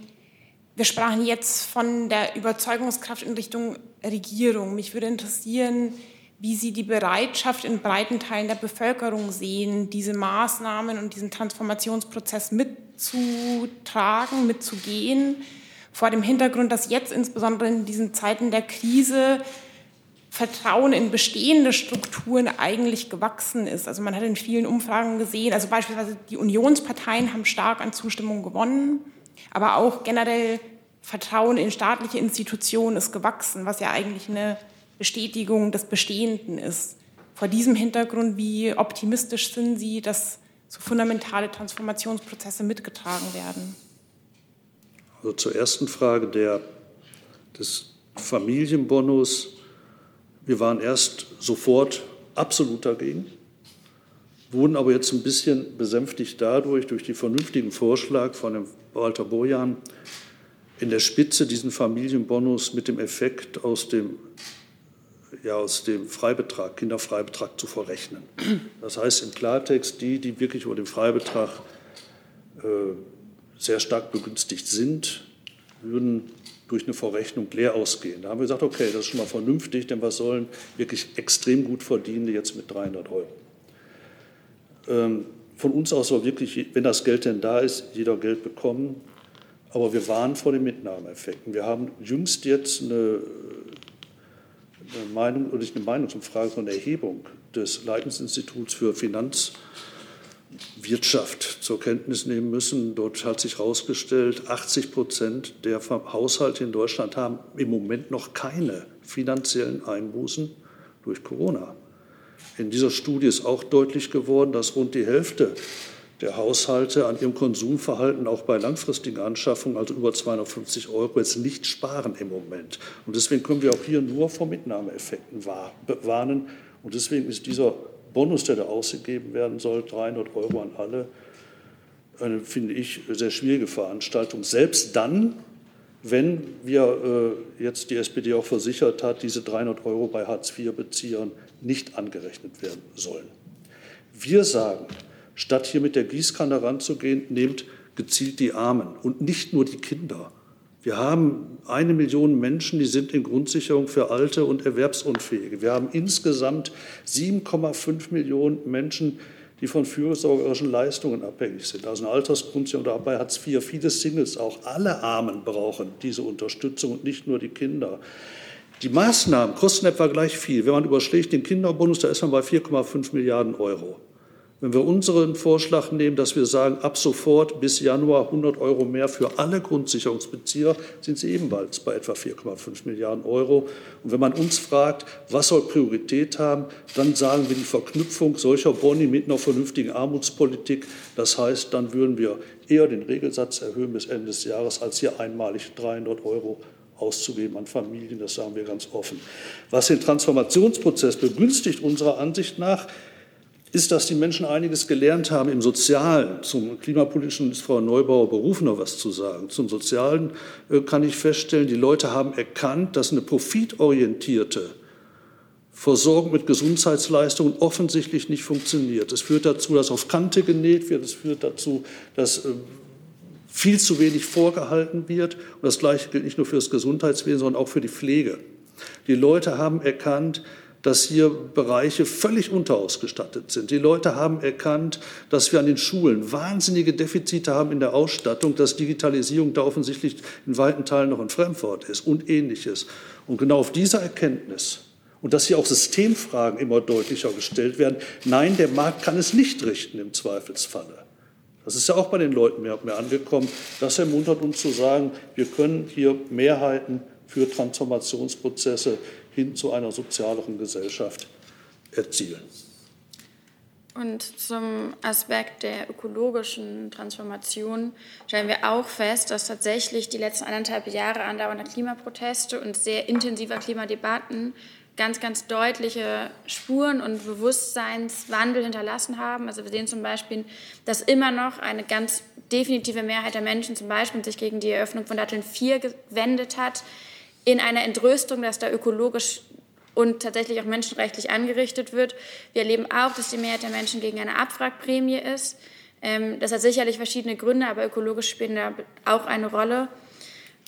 wir sprachen jetzt von der Überzeugungskraft in Richtung Regierung. Mich würde interessieren, wie Sie die Bereitschaft in breiten Teilen der Bevölkerung sehen, diese Maßnahmen und diesen Transformationsprozess mitzutragen, mitzugehen. vor dem Hintergrund, dass jetzt insbesondere in diesen Zeiten der Krise Vertrauen in bestehende Strukturen eigentlich gewachsen ist. Also man hat in vielen Umfragen gesehen, also beispielsweise die Unionsparteien haben stark an Zustimmung gewonnen, aber auch generell Vertrauen in staatliche Institutionen ist gewachsen, was ja eigentlich eine Bestätigung des Bestehenden ist. Vor diesem Hintergrund, wie optimistisch sind Sie, dass so fundamentale Transformationsprozesse mitgetragen werden? Also zur ersten Frage der, des Familienbonus wir waren erst sofort absolut dagegen, wurden aber jetzt ein bisschen besänftigt dadurch, durch den vernünftigen Vorschlag von dem Walter Bojan, in der Spitze diesen Familienbonus mit dem Effekt aus dem, ja, aus dem Freibetrag, Kinderfreibetrag zu verrechnen. Das heißt im Klartext, die, die wirklich über den Freibetrag äh, sehr stark begünstigt sind, würden durch eine Verrechnung leer ausgehen. Da haben wir gesagt, okay, das ist schon mal vernünftig, denn was sollen wirklich extrem gut Verdienende jetzt mit 300 Euro? Ähm, von uns aus soll wirklich, wenn das Geld denn da ist, jeder Geld bekommen. Aber wir warnen vor den Mitnahmeeffekten. Wir haben jüngst jetzt eine, eine Meinung, oder nicht eine Meinungsumfrage, sondern eine Erhebung des Leitungsinstituts für Finanz- Wirtschaft zur Kenntnis nehmen müssen. Dort hat sich herausgestellt, 80 Prozent der Haushalte in Deutschland haben im Moment noch keine finanziellen Einbußen durch Corona. In dieser Studie ist auch deutlich geworden, dass rund die Hälfte der Haushalte an ihrem Konsumverhalten auch bei langfristigen Anschaffungen, also über 250 Euro, jetzt nicht sparen im Moment. Und deswegen können wir auch hier nur vor Mitnahmeeffekten warnen. Und deswegen ist dieser Bonus, der da ausgegeben werden soll, 300 Euro an alle, eine, finde ich, sehr schwierige Veranstaltung. Selbst dann, wenn wir äh, jetzt die SPD auch versichert hat, diese 300 Euro bei Hartz-IV-Beziehern nicht angerechnet werden sollen. Wir sagen, statt hier mit der Gießkanne ranzugehen, nehmt gezielt die Armen und nicht nur die Kinder. Wir haben eine Million Menschen, die sind in Grundsicherung für Alte und Erwerbsunfähige. Wir haben insgesamt 7,5 Millionen Menschen, die von fürsorgerischen Leistungen abhängig sind. Also eine Altersgrundsicherung, dabei hat es vier, viele Singles auch. Alle Armen brauchen diese Unterstützung und nicht nur die Kinder. Die Maßnahmen kosten etwa gleich viel. Wenn man überschlägt den Kinderbonus, da ist man bei 4,5 Milliarden Euro. Wenn wir unseren Vorschlag nehmen, dass wir sagen, ab sofort bis Januar 100 Euro mehr für alle Grundsicherungsbezieher, sind sie ebenfalls bei etwa 4,5 Milliarden Euro. Und wenn man uns fragt, was soll Priorität haben, dann sagen wir die Verknüpfung solcher Boni mit einer vernünftigen Armutspolitik. Das heißt, dann würden wir eher den Regelsatz erhöhen bis Ende des Jahres, als hier einmalig 300 Euro auszugeben an Familien. Das sagen wir ganz offen. Was den Transformationsprozess begünstigt, unserer Ansicht nach, ist, dass die Menschen einiges gelernt haben im Sozialen. Zum Klimapolitischen ist Frau Neubauer berufen, noch was zu sagen. Zum Sozialen äh, kann ich feststellen, die Leute haben erkannt, dass eine profitorientierte Versorgung mit Gesundheitsleistungen offensichtlich nicht funktioniert. Es führt dazu, dass auf Kante genäht wird. Es führt dazu, dass äh, viel zu wenig vorgehalten wird. Und das Gleiche gilt nicht nur für das Gesundheitswesen, sondern auch für die Pflege. Die Leute haben erkannt, dass hier Bereiche völlig unterausgestattet sind. Die Leute haben erkannt, dass wir an den Schulen wahnsinnige Defizite haben in der Ausstattung, dass Digitalisierung da offensichtlich in weiten Teilen noch ein Fremdwort ist und ähnliches. Und genau auf dieser Erkenntnis und dass hier auch Systemfragen immer deutlicher gestellt werden, nein, der Markt kann es nicht richten im Zweifelsfalle. Das ist ja auch bei den Leuten mehr mehr angekommen. Das ermuntert uns zu sagen, wir können hier Mehrheiten für Transformationsprozesse hin zu einer sozialeren Gesellschaft erzielen. Und zum Aspekt der ökologischen Transformation stellen wir auch fest, dass tatsächlich die letzten anderthalb Jahre andauernder Klimaproteste und sehr intensiver Klimadebatten ganz, ganz deutliche Spuren und Bewusstseinswandel hinterlassen haben. Also wir sehen zum Beispiel, dass immer noch eine ganz definitive Mehrheit der Menschen zum Beispiel sich gegen die Eröffnung von Datteln 4 gewendet hat, in einer Entrüstung, dass da ökologisch und tatsächlich auch menschenrechtlich angerichtet wird. Wir erleben auch, dass die Mehrheit der Menschen gegen eine Abwrackprämie ist. Ähm, das hat sicherlich verschiedene Gründe, aber ökologisch spielen da auch eine Rolle.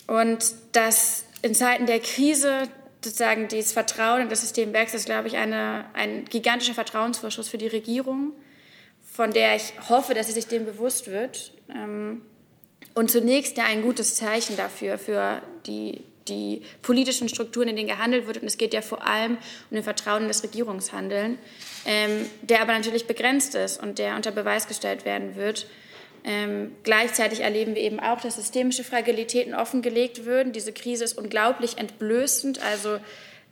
Und dass in Zeiten der Krise sozusagen dieses Vertrauen in das System wächst, ist, glaube ich, eine, ein gigantischer Vertrauensvorschuss für die Regierung, von der ich hoffe, dass sie sich dem bewusst wird. Ähm, und zunächst ja ein gutes Zeichen dafür, für die, die politischen Strukturen, in denen gehandelt wird. Und es geht ja vor allem um den Vertrauen in das Regierungshandeln, ähm, der aber natürlich begrenzt ist und der unter Beweis gestellt werden wird. Ähm, gleichzeitig erleben wir eben auch, dass systemische Fragilitäten offengelegt würden. Diese Krise ist unglaublich entblößend. Also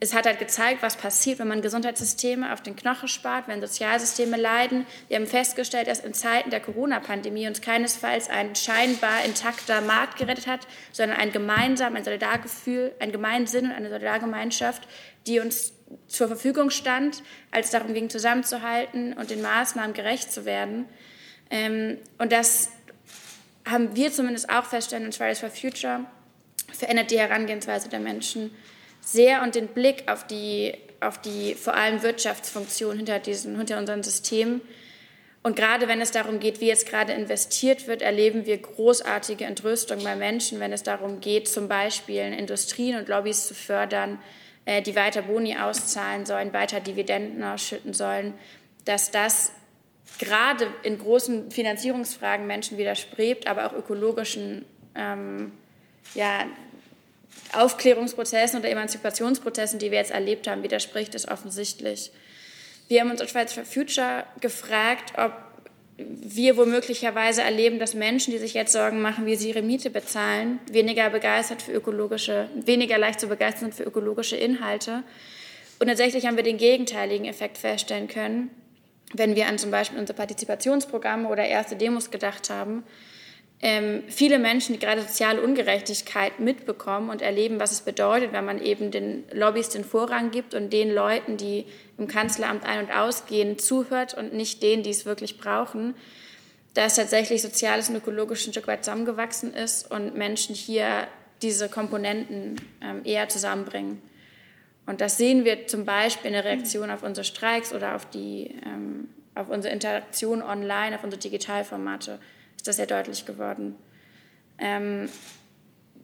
es hat halt gezeigt, was passiert, wenn man Gesundheitssysteme auf den Knochen spart, wenn Sozialsysteme leiden. Wir haben festgestellt, dass in Zeiten der Corona-Pandemie uns keinesfalls ein scheinbar intakter Markt gerettet hat, sondern ein gemeinsam, ein Solidargefühl, ein Gemeinsinn und eine Solidargemeinschaft, die uns zur Verfügung stand, als darum ging, zusammenzuhalten und den Maßnahmen gerecht zu werden. Ähm, und das haben wir zumindest auch feststellen in Fridays for Future, verändert die Herangehensweise der Menschen sehr und den Blick auf die, auf die vor allem Wirtschaftsfunktion hinter, diesen, hinter unseren Systemen. Und gerade wenn es darum geht, wie jetzt gerade investiert wird, erleben wir großartige Entrüstung bei Menschen, wenn es darum geht, zum Beispiel Industrien und Lobbys zu fördern, äh, die weiter Boni auszahlen sollen, weiter Dividenden ausschütten sollen, dass das gerade in großen Finanzierungsfragen Menschen widerstrebt, aber auch ökologischen ähm, ja, Aufklärungsprozessen oder Emanzipationsprozessen, die wir jetzt erlebt haben, widerspricht es offensichtlich. Wir haben uns als Schweiz for Future gefragt, ob wir womöglicherweise erleben, dass Menschen, die sich jetzt Sorgen machen, wie sie ihre Miete bezahlen, weniger begeistert für ökologische, weniger leicht zu begeistern sind für ökologische Inhalte. Und tatsächlich haben wir den gegenteiligen Effekt feststellen können, wenn wir an zum Beispiel unsere Partizipationsprogramme oder erste Demos gedacht haben, ähm, viele Menschen, die gerade soziale Ungerechtigkeit mitbekommen und erleben, was es bedeutet, wenn man eben den Lobbys den Vorrang gibt und den Leuten, die im Kanzleramt ein- und ausgehen, zuhört und nicht denen, die es wirklich brauchen, dass tatsächlich Soziales und Ökologisches ein Stück weit zusammengewachsen ist und Menschen hier diese Komponenten ähm, eher zusammenbringen. Und das sehen wir zum Beispiel in der Reaktion auf unsere Streiks oder auf, die, ähm, auf unsere Interaktion online, auf unsere Digitalformate ist das sehr deutlich geworden. Ähm,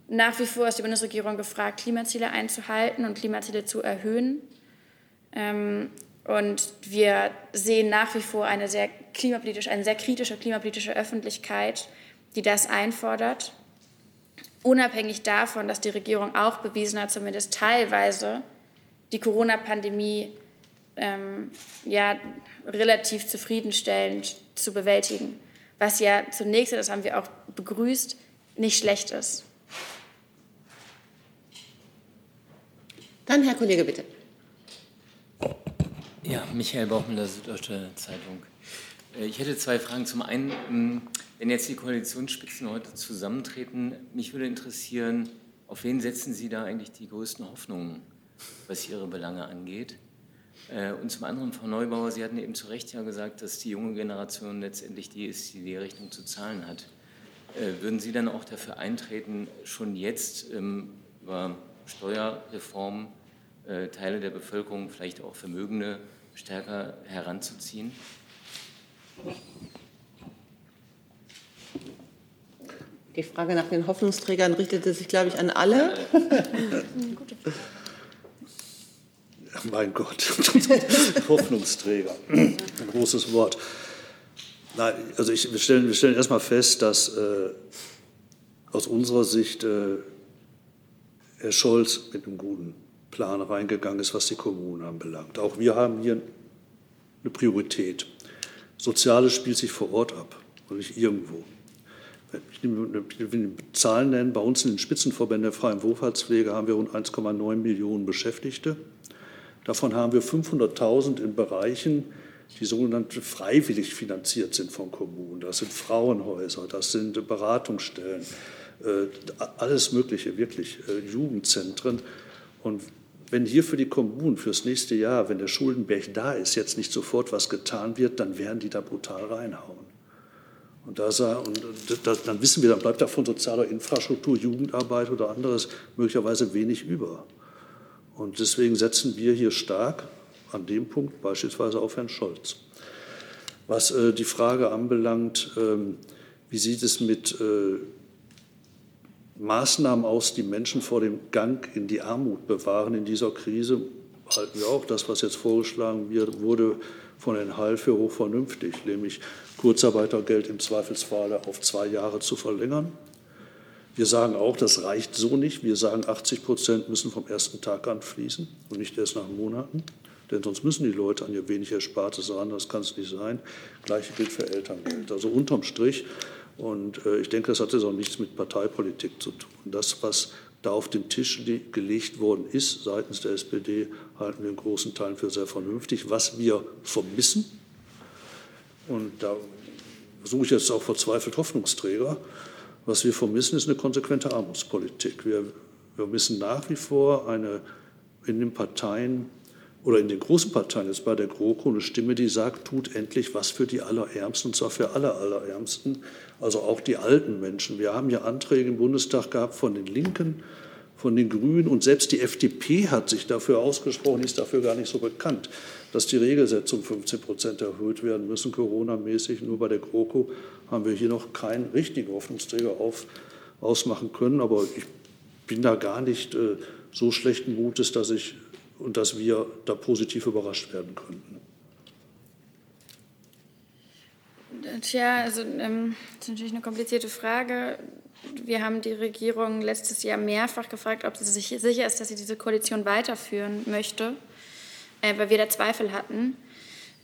nach wie vor ist die Bundesregierung gefragt, Klimaziele einzuhalten und Klimaziele zu erhöhen. Ähm, und wir sehen nach wie vor eine sehr, klimapolitisch, eine sehr kritische klimapolitische Öffentlichkeit, die das einfordert. Unabhängig davon, dass die Regierung auch bewiesen hat, zumindest teilweise die Corona-Pandemie ähm, ja, relativ zufriedenstellend zu bewältigen was ja zunächst, das haben wir auch begrüßt, nicht schlecht ist. Dann Herr Kollege, bitte. Ja, Michael Bauchmüller, Süddeutsche Zeitung. Äh, ich hätte zwei Fragen. Zum einen, ähm, wenn jetzt die Koalitionsspitzen heute zusammentreten, mich würde interessieren, auf wen setzen Sie da eigentlich die größten Hoffnungen, was Ihre Belange angeht? Äh, und zum anderen, Frau Neubauer, Sie hatten eben zu Recht ja gesagt, dass die junge Generation letztendlich die ist, die die Rechnung zu zahlen hat. Äh, würden Sie dann auch dafür eintreten, schon jetzt ähm, über Steuerreform äh, Teile der Bevölkerung, vielleicht auch Vermögende, stärker heranzuziehen? Die Frage nach den Hoffnungsträgern richtete sich, glaube ich, an alle. mein Gott, Hoffnungsträger, ein großes Wort. Nein, also ich, wir, stellen, wir stellen erstmal fest, dass äh, aus unserer Sicht äh, Herr Scholz mit einem guten Plan reingegangen ist, was die Kommunen anbelangt. Auch wir haben hier eine Priorität. Soziales spielt sich vor Ort ab und nicht irgendwo. Ich will Zahlen nennen. Bei uns in den Spitzenverbänden der freien Wohlfahrtspflege haben wir rund 1,9 Millionen Beschäftigte. Davon haben wir 500.000 in Bereichen, die sogenannt freiwillig finanziert sind von Kommunen. Das sind Frauenhäuser, das sind Beratungsstellen, äh, alles Mögliche, wirklich, äh, Jugendzentren. Und wenn hier für die Kommunen fürs nächste Jahr, wenn der Schuldenberg da ist, jetzt nicht sofort was getan wird, dann werden die da brutal reinhauen. Und, da, und dann wissen wir, dann bleibt da von sozialer Infrastruktur, Jugendarbeit oder anderes möglicherweise wenig über. Und deswegen setzen wir hier stark an dem Punkt beispielsweise auf Herrn Scholz. Was äh, die Frage anbelangt, ähm, wie sieht es mit äh, Maßnahmen aus, die Menschen vor dem Gang in die Armut bewahren in dieser Krise, halten wir auch das, was jetzt vorgeschlagen wird, wurde von Herrn Heil für hochvernünftig, nämlich Kurzarbeitergeld im Zweifelsfall auf zwei Jahre zu verlängern Wir sagen auch, das reicht so nicht. Wir sagen, 80 Prozent müssen vom ersten Tag an fließen und nicht erst nach Monaten. Denn sonst müssen die Leute an ihr wenig Erspartes ran. Das kann es nicht sein. Gleiche gilt für Elterngeld. Also unterm Strich. Und äh, ich denke, das hat jetzt auch nichts mit Parteipolitik zu tun. Das, was da auf den Tisch gelegt worden ist seitens der SPD, halten wir in großen Teilen für sehr vernünftig. Was wir vermissen, und da suche ich jetzt auch verzweifelt Hoffnungsträger, was wir vermissen, ist eine konsequente Armutspolitik. Wir, wir müssen nach wie vor eine in den Parteien oder in den großen Parteien, jetzt bei der GroKo, eine Stimme, die sagt, tut endlich was für die Allerärmsten, und zwar für alle Allerärmsten, also auch die alten Menschen. Wir haben ja Anträge im Bundestag gehabt von den Linken, von den Grünen und selbst die FDP hat sich dafür ausgesprochen, ist dafür gar nicht so bekannt, dass die Regelsetzung 15 Prozent erhöht werden müssen, Corona-mäßig. Nur bei der GroKo haben wir hier noch keinen richtigen Hoffnungsträger auf, ausmachen können. Aber ich bin da gar nicht äh, so schlechten Mutes, dass ich und dass wir da positiv überrascht werden könnten. Tja, also ähm, das ist natürlich eine komplizierte Frage. Wir haben die Regierung letztes Jahr mehrfach gefragt, ob sie sich sicher ist, dass sie diese Koalition weiterführen möchte, äh, weil wir da Zweifel hatten.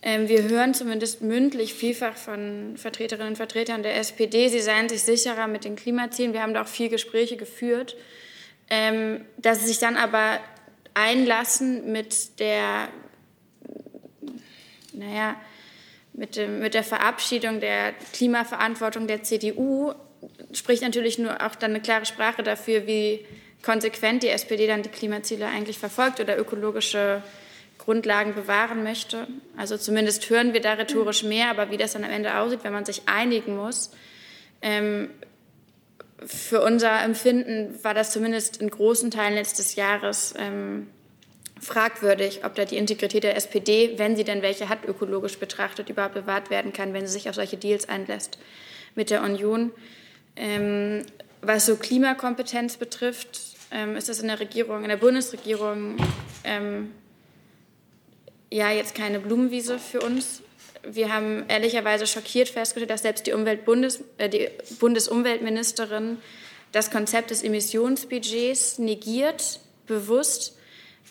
Ähm, wir hören zumindest mündlich vielfach von Vertreterinnen und Vertretern der SPD, sie seien sich sicherer mit den Klimazielen. Wir haben da auch viel Gespräche geführt, ähm, dass sie sich dann aber einlassen mit der, naja, mit, dem, mit der Verabschiedung der Klimaverantwortung der CDU spricht natürlich nur auch dann eine klare Sprache dafür, wie konsequent die SPD dann die Klimaziele eigentlich verfolgt oder ökologische Grundlagen bewahren möchte. Also zumindest hören wir da rhetorisch mehr, aber wie das dann am Ende aussieht, wenn man sich einigen muss, ähm, für unser Empfinden war das zumindest in großen Teilen letztes Jahres ähm, fragwürdig, ob da die Integrität der SPD, wenn sie denn welche hat, ökologisch betrachtet, überhaupt bewahrt werden kann, wenn sie sich auf solche Deals einlässt mit der Union. Ähm, was so Klimakompetenz betrifft, ähm, ist das in der Regierung, in der Bundesregierung ähm, ja jetzt keine Blumenwiese für uns wir haben ehrlicherweise schockiert festgestellt, dass selbst die, Umweltbundes, äh, die Bundesumweltministerin das Konzept des Emissionsbudgets negiert, bewusst,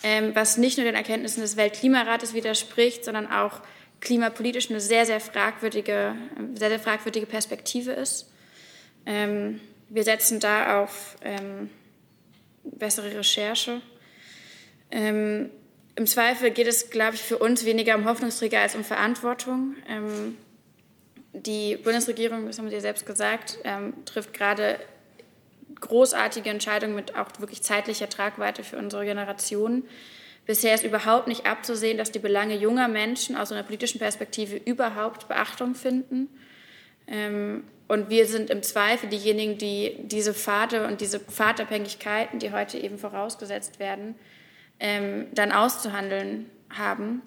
ähm, was nicht nur den Erkenntnissen des Weltklimarates widerspricht, sondern auch klimapolitisch eine sehr, sehr fragwürdige, sehr, sehr fragwürdige Perspektive ist. Ähm, wir setzen da auf ähm, bessere Recherche. Ähm, im Zweifel geht es, glaube ich, für uns weniger um Hoffnungsträger als um Verantwortung. Ähm, die Bundesregierung, das haben Sie ja selbst gesagt, ähm, trifft gerade großartige Entscheidungen mit auch wirklich zeitlicher Tragweite für unsere Generation. Bisher ist überhaupt nicht abzusehen, dass die Belange junger Menschen aus einer politischen Perspektive überhaupt Beachtung finden. Ähm, und wir sind im Zweifel diejenigen, die diese Pfade und diese Pfadabhängigkeiten, die heute eben vorausgesetzt werden, ähm, dann auszuhandeln haben.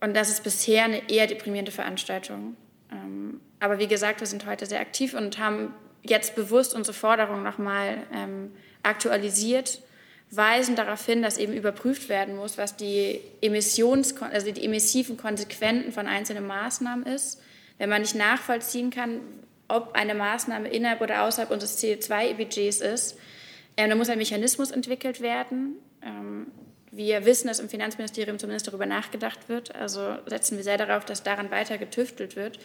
Und das ist bisher eine eher deprimierende Veranstaltung. Ähm, aber wie gesagt, wir sind heute sehr aktiv und haben jetzt bewusst unsere Forderung nochmal ähm, aktualisiert, weisen darauf hin, dass eben überprüft werden muss, was die, Emissions also die emissiven Konsequenzen von einzelnen Maßnahmen ist. Wenn man nicht nachvollziehen kann, ob eine Maßnahme innerhalb oder außerhalb unseres CO2-Budgets ist, äh, dann muss ein Mechanismus entwickelt werden, ähm, wir wissen, dass im Finanzministerium zumindest darüber nachgedacht wird. Also setzen wir sehr darauf, dass daran weiter getüftelt wird,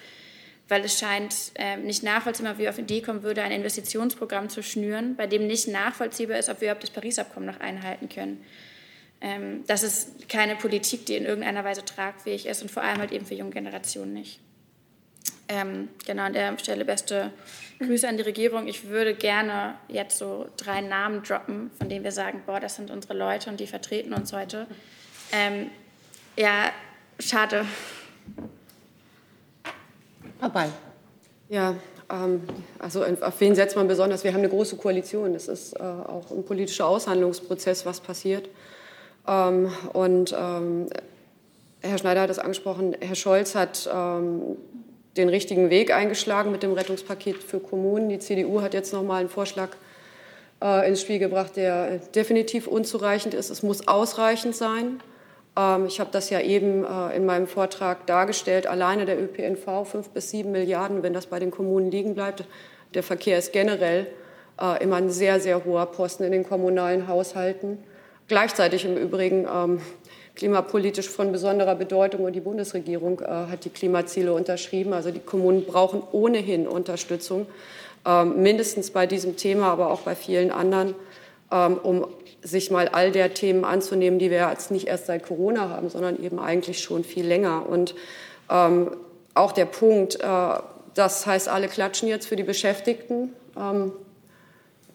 weil es scheint äh, nicht nachvollziehbar, wie wir auf die Idee kommen würde, ein Investitionsprogramm zu schnüren, bei dem nicht nachvollziehbar ist, ob wir überhaupt das Paris-Abkommen noch einhalten können. Ähm, das ist keine Politik, die in irgendeiner Weise tragfähig ist und vor allem halt eben für junge Generationen nicht. Ähm, genau an der Stelle beste Grüße an die Regierung. Ich würde gerne jetzt so drei Namen droppen, von denen wir sagen, boah, das sind unsere Leute und die vertreten uns heute. Ähm, ja, schade. Ball. Ja, ähm, also auf wen setzt man besonders? Wir haben eine große Koalition. Es ist äh, auch ein politischer Aushandlungsprozess, was passiert. Ähm, und ähm, Herr Schneider hat es angesprochen, Herr Scholz hat den richtigen Weg eingeschlagen mit dem Rettungspaket für Kommunen. Die CDU hat jetzt noch mal einen Vorschlag äh, ins Spiel gebracht, der definitiv unzureichend ist. Es muss ausreichend sein. Ähm, ich habe das ja eben äh, in meinem Vortrag dargestellt. Alleine der ÖPNV fünf bis sieben Milliarden, wenn das bei den Kommunen liegen bleibt. Der Verkehr ist generell äh, immer ein sehr, sehr hoher Posten in den kommunalen Haushalten. Gleichzeitig im Übrigen ähm, klimapolitisch von besonderer Bedeutung und die Bundesregierung äh, hat die Klimaziele unterschrieben. Also die Kommunen brauchen ohnehin Unterstützung, ähm, mindestens bei diesem Thema, aber auch bei vielen anderen, ähm, um sich mal all der Themen anzunehmen, die wir jetzt nicht erst seit Corona haben, sondern eben eigentlich schon viel länger. Und ähm, auch der Punkt, äh, das heißt, alle klatschen jetzt für die Beschäftigten. Ähm,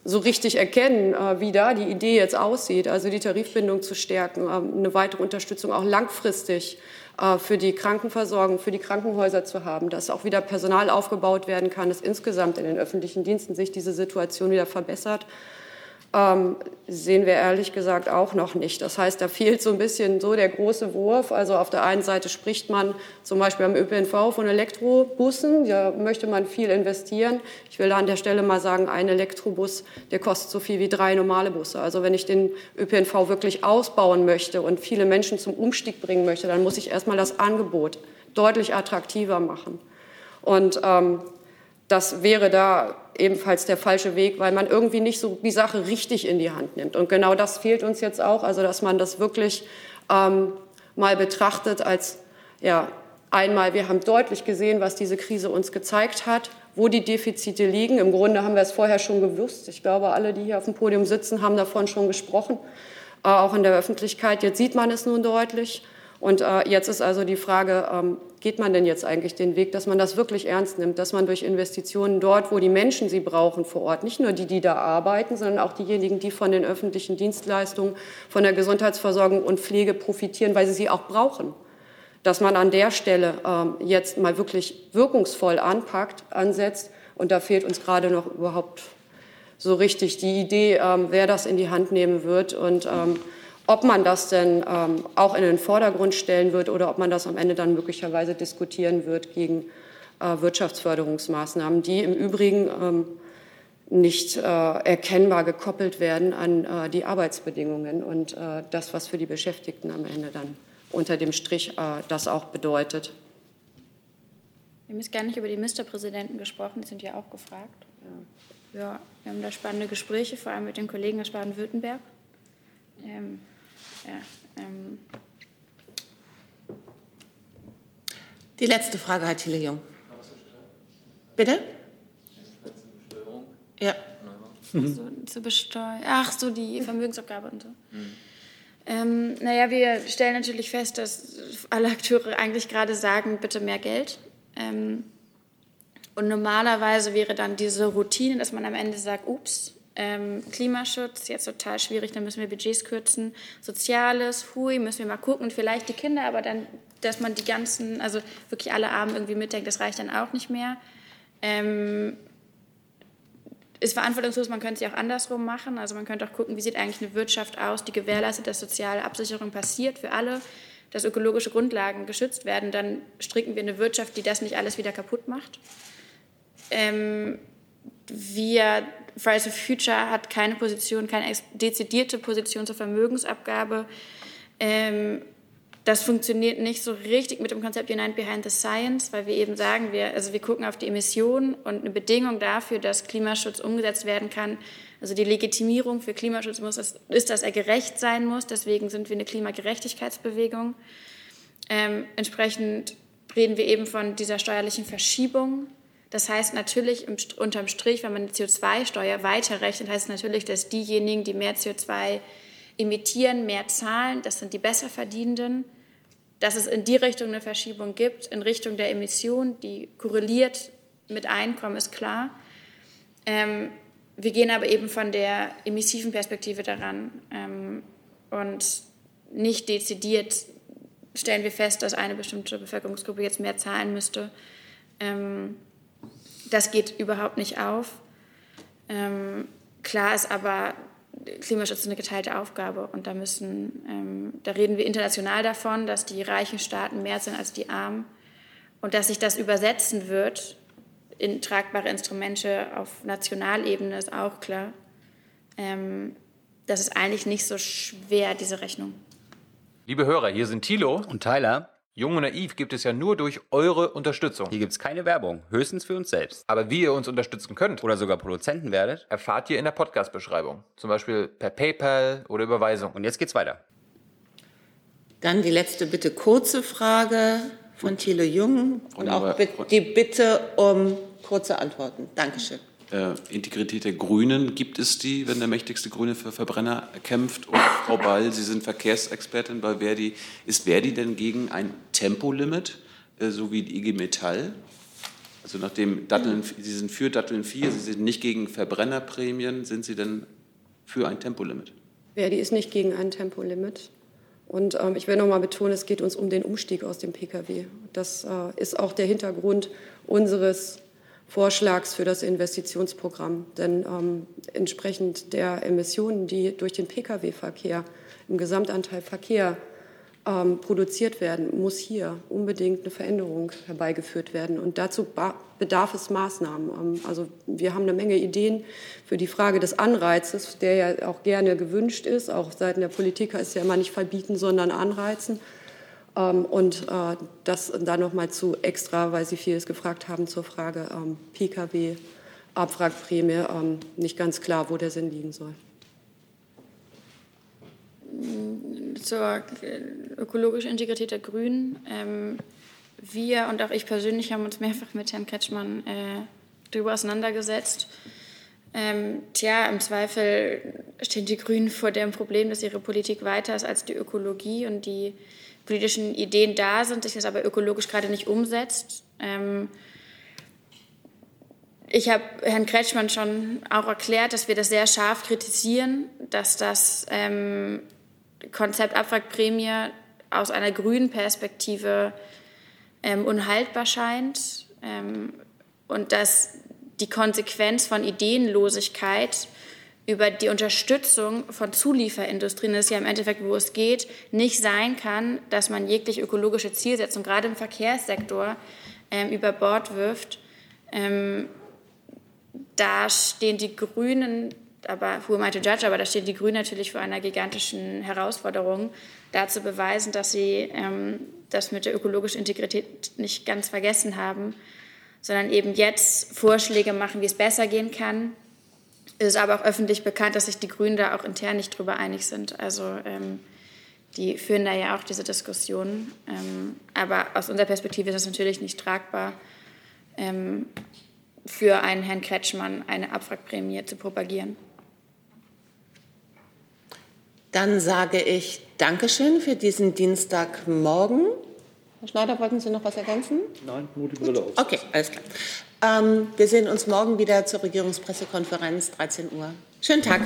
so richtig erkennen, äh, wie da die Idee jetzt aussieht, also die Tarifbindung zu stärken, ähm, eine weitere Unterstützung auch langfristig äh, für die Krankenversorgung, für die Krankenhäuser zu haben, dass auch wieder Personal aufgebaut werden kann, dass insgesamt in den öffentlichen Diensten sich diese Situation wieder verbessert ähm, sehen wir ehrlich gesagt auch noch nicht. Das heißt, da fehlt so ein bisschen so der große Wurf. Also auf der einen Seite spricht man zum Beispiel am ÖPNV von Elektrobussen. Da möchte man viel investieren. Ich will da an der Stelle mal sagen, ein Elektrobus, der kostet so viel wie drei normale Busse. Also wenn ich den ÖPNV wirklich ausbauen möchte und viele Menschen zum Umstieg bringen möchte, dann muss ich erstmal das Angebot deutlich attraktiver machen. Und ähm, das wäre da ebenfalls der falsche Weg, weil man irgendwie nicht so die Sache richtig in die Hand nimmt. Und genau das fehlt uns jetzt auch, also dass man das wirklich ähm, mal betrachtet als, ja, einmal, wir haben deutlich gesehen, was diese Krise uns gezeigt hat, wo die Defizite liegen. Im Grunde haben wir es vorher schon gewusst. Ich glaube, alle, die hier auf dem Podium sitzen, haben davon schon gesprochen, äh, auch in der Öffentlichkeit. Jetzt sieht man es nun deutlich. Und äh, jetzt ist also die Frage, ähm, geht man denn jetzt eigentlich den Weg, dass man das wirklich ernst nimmt, dass man durch Investitionen dort, wo die Menschen sie brauchen vor Ort, nicht nur die, die da arbeiten, sondern auch diejenigen, die von den öffentlichen Dienstleistungen, von der Gesundheitsversorgung und Pflege profitieren, weil sie sie auch brauchen, dass man an der Stelle ähm, jetzt mal wirklich wirkungsvoll anpackt, ansetzt. Und da fehlt uns gerade noch überhaupt so richtig die Idee, ähm, wer das in die Hand nehmen wird und ähm, ob man das denn ähm, auch in den Vordergrund stellen wird oder ob man das am Ende dann möglicherweise diskutieren wird gegen äh, Wirtschaftsförderungsmaßnahmen, die im Übrigen ähm, nicht äh, erkennbar gekoppelt werden an äh, die Arbeitsbedingungen und äh, das, was für die Beschäftigten am Ende dann unter dem Strich äh, das auch bedeutet. Wir haben jetzt gar nicht über die Ministerpräsidenten gesprochen, die sind ja auch gefragt. Ja. ja, wir haben da spannende Gespräche, vor allem mit den Kollegen aus Baden-Württemberg. Ähm, ja, ähm. Die letzte Frage hat Thile Jung. Bitte? Ja. So, zu besteuern. Ach so, die Vermögensabgabe und so. Mhm. Ähm, naja, wir stellen natürlich fest, dass alle Akteure eigentlich gerade sagen, bitte mehr Geld. Ähm, und normalerweise wäre dann diese Routine, dass man am Ende sagt, ups, ähm, Klimaschutz, jetzt total schwierig, dann müssen wir Budgets kürzen. Soziales, hui, müssen wir mal gucken. Und vielleicht die Kinder, aber dann, dass man die ganzen, also wirklich alle Abend irgendwie mitdenkt, das reicht dann auch nicht mehr. Ähm, ist verantwortungslos, man könnte es ja auch andersrum machen. Also man könnte auch gucken, wie sieht eigentlich eine Wirtschaft aus, die gewährleistet, dass soziale Absicherung passiert für alle, dass ökologische Grundlagen geschützt werden. Dann stricken wir eine Wirtschaft, die das nicht alles wieder kaputt macht. Ähm, wir Fridays for Future hat keine Position, keine dezidierte Position zur Vermögensabgabe. Ähm, das funktioniert nicht so richtig mit dem Konzept Unite Behind the Science, weil wir eben sagen, wir, also wir gucken auf die Emissionen und eine Bedingung dafür, dass Klimaschutz umgesetzt werden kann, also die Legitimierung für Klimaschutz muss, ist, dass er gerecht sein muss. Deswegen sind wir eine Klimagerechtigkeitsbewegung. Ähm, entsprechend reden wir eben von dieser steuerlichen Verschiebung das heißt natürlich im, unterm Strich, wenn man die CO2-Steuer weiterrechnet, heißt es natürlich, dass diejenigen, die mehr CO2 emittieren, mehr zahlen. Das sind die Besserverdienenden. Dass es in die Richtung eine Verschiebung gibt, in Richtung der Emission, die korreliert mit Einkommen, ist klar. Ähm, wir gehen aber eben von der emissiven Perspektive daran ähm, und nicht dezidiert stellen wir fest, dass eine bestimmte Bevölkerungsgruppe jetzt mehr zahlen müsste. Ähm, das geht überhaupt nicht auf. Ähm, klar ist aber, Klimaschutz ist eine geteilte Aufgabe und da müssen, ähm, da reden wir international davon, dass die reichen Staaten mehr sind als die armen und dass sich das übersetzen wird in tragbare Instrumente auf Nationalebene ist auch klar. Ähm, das ist eigentlich nicht so schwer, diese Rechnung. Liebe Hörer, hier sind Thilo und Tyler. Jung und Naiv gibt es ja nur durch eure Unterstützung. Hier gibt es keine Werbung, höchstens für uns selbst. Aber wie ihr uns unterstützen könnt oder sogar Produzenten werdet, erfahrt ihr in der Podcast-Beschreibung. Zum Beispiel per PayPal oder Überweisung. Und jetzt geht's weiter. Dann die letzte bitte kurze Frage von Thilo Jung und auch die Bitte um kurze Antworten. Dankeschön äh, Integrität der Grünen. Gibt es die, wenn der mächtigste Grüne für Verbrenner kämpft? Und Frau Ball, Sie sind Verkehrsexpertin bei Verdi. Ist Verdi denn gegen ein Tempolimit, äh, so wie die IG Metall? Also nachdem Datteln, Sie sind für Datteln 4, Sie sind nicht gegen Verbrennerprämien, sind Sie denn für ein Tempolimit? Verdi ist nicht gegen ein Tempolimit. Und ähm, ich will noch mal betonen, es geht uns um den Umstieg aus dem Pkw. Das äh, ist auch der Hintergrund unseres Vorschlags für das Investitionsprogramm. Denn ähm, entsprechend der Emissionen, die durch den Pkw-Verkehr im Gesamtanteil Verkehr ähm, produziert werden, muss hier unbedingt eine Veränderung herbeigeführt werden. Und dazu bedarf es Maßnahmen. Ähm, also wir haben eine Menge Ideen für die Frage des Anreizes, der ja auch gerne gewünscht ist. Auch seitens der Politiker ist ja immer nicht verbieten, sondern anreizen. Ähm, und äh, das dann noch mal zu extra, weil Sie vieles gefragt haben zur Frage ähm, Pkw, Abwrackprämie, ähm, nicht ganz klar, wo der Sinn liegen soll. Zur ökologischen Integrität der Grünen. wir und auch ich persönlich haben uns mehrfach mit Herrn Kretschmann äh, darüber auseinandergesetzt. Ähm, tja, im Zweifel stehen die Grünen vor dem Problem, dass ihre Politik weiter ist als die Ökologie und die politischen Ideen da sind, sich das aber ökologisch gerade nicht umsetzt. Ähm, ich habe Herrn Kretschmann schon auch erklärt, dass wir das sehr scharf kritisieren, dass das ähm, Konzept Abwrackprämie aus einer grünen Perspektive ähm, unhaltbar scheint ähm, und dass die Konsequenz von Ideenlosigkeit über die Unterstützung von Zulieferindustrien, das ist ja im Endeffekt, wo es geht, nicht sein kann, dass man jegliche ökologische Zielsetzung, gerade im Verkehrssektor, ähm, über Bord wirft. Ähm, da stehen die Grünen, aber who am I to judge, aber da stehen die Grünen natürlich vor einer gigantischen Herausforderung, da zu beweisen, dass sie ähm, das mit der ökologischen Integrität nicht ganz vergessen haben, sondern eben jetzt Vorschläge machen, wie es besser gehen kann ist aber auch öffentlich bekannt, dass sich die Grünen da auch intern nicht drüber einig sind. Also ähm, die führen da ja auch diese Diskussionen. Ähm, aber aus unserer Perspektive ist es natürlich nicht tragbar, ähm, für einen Herrn Kretschmann eine Abwrackprämie zu propagieren. Dann sage ich Dankeschön für diesen Dienstagmorgen. Herr Schneider, wollten Sie noch was ergänzen? Nein, nur die Brille auf. Okay, alles klar. Ähm, wir sehen uns morgen wieder zur Regierungspressekonferenz, 13 Uhr. Schönen Tag.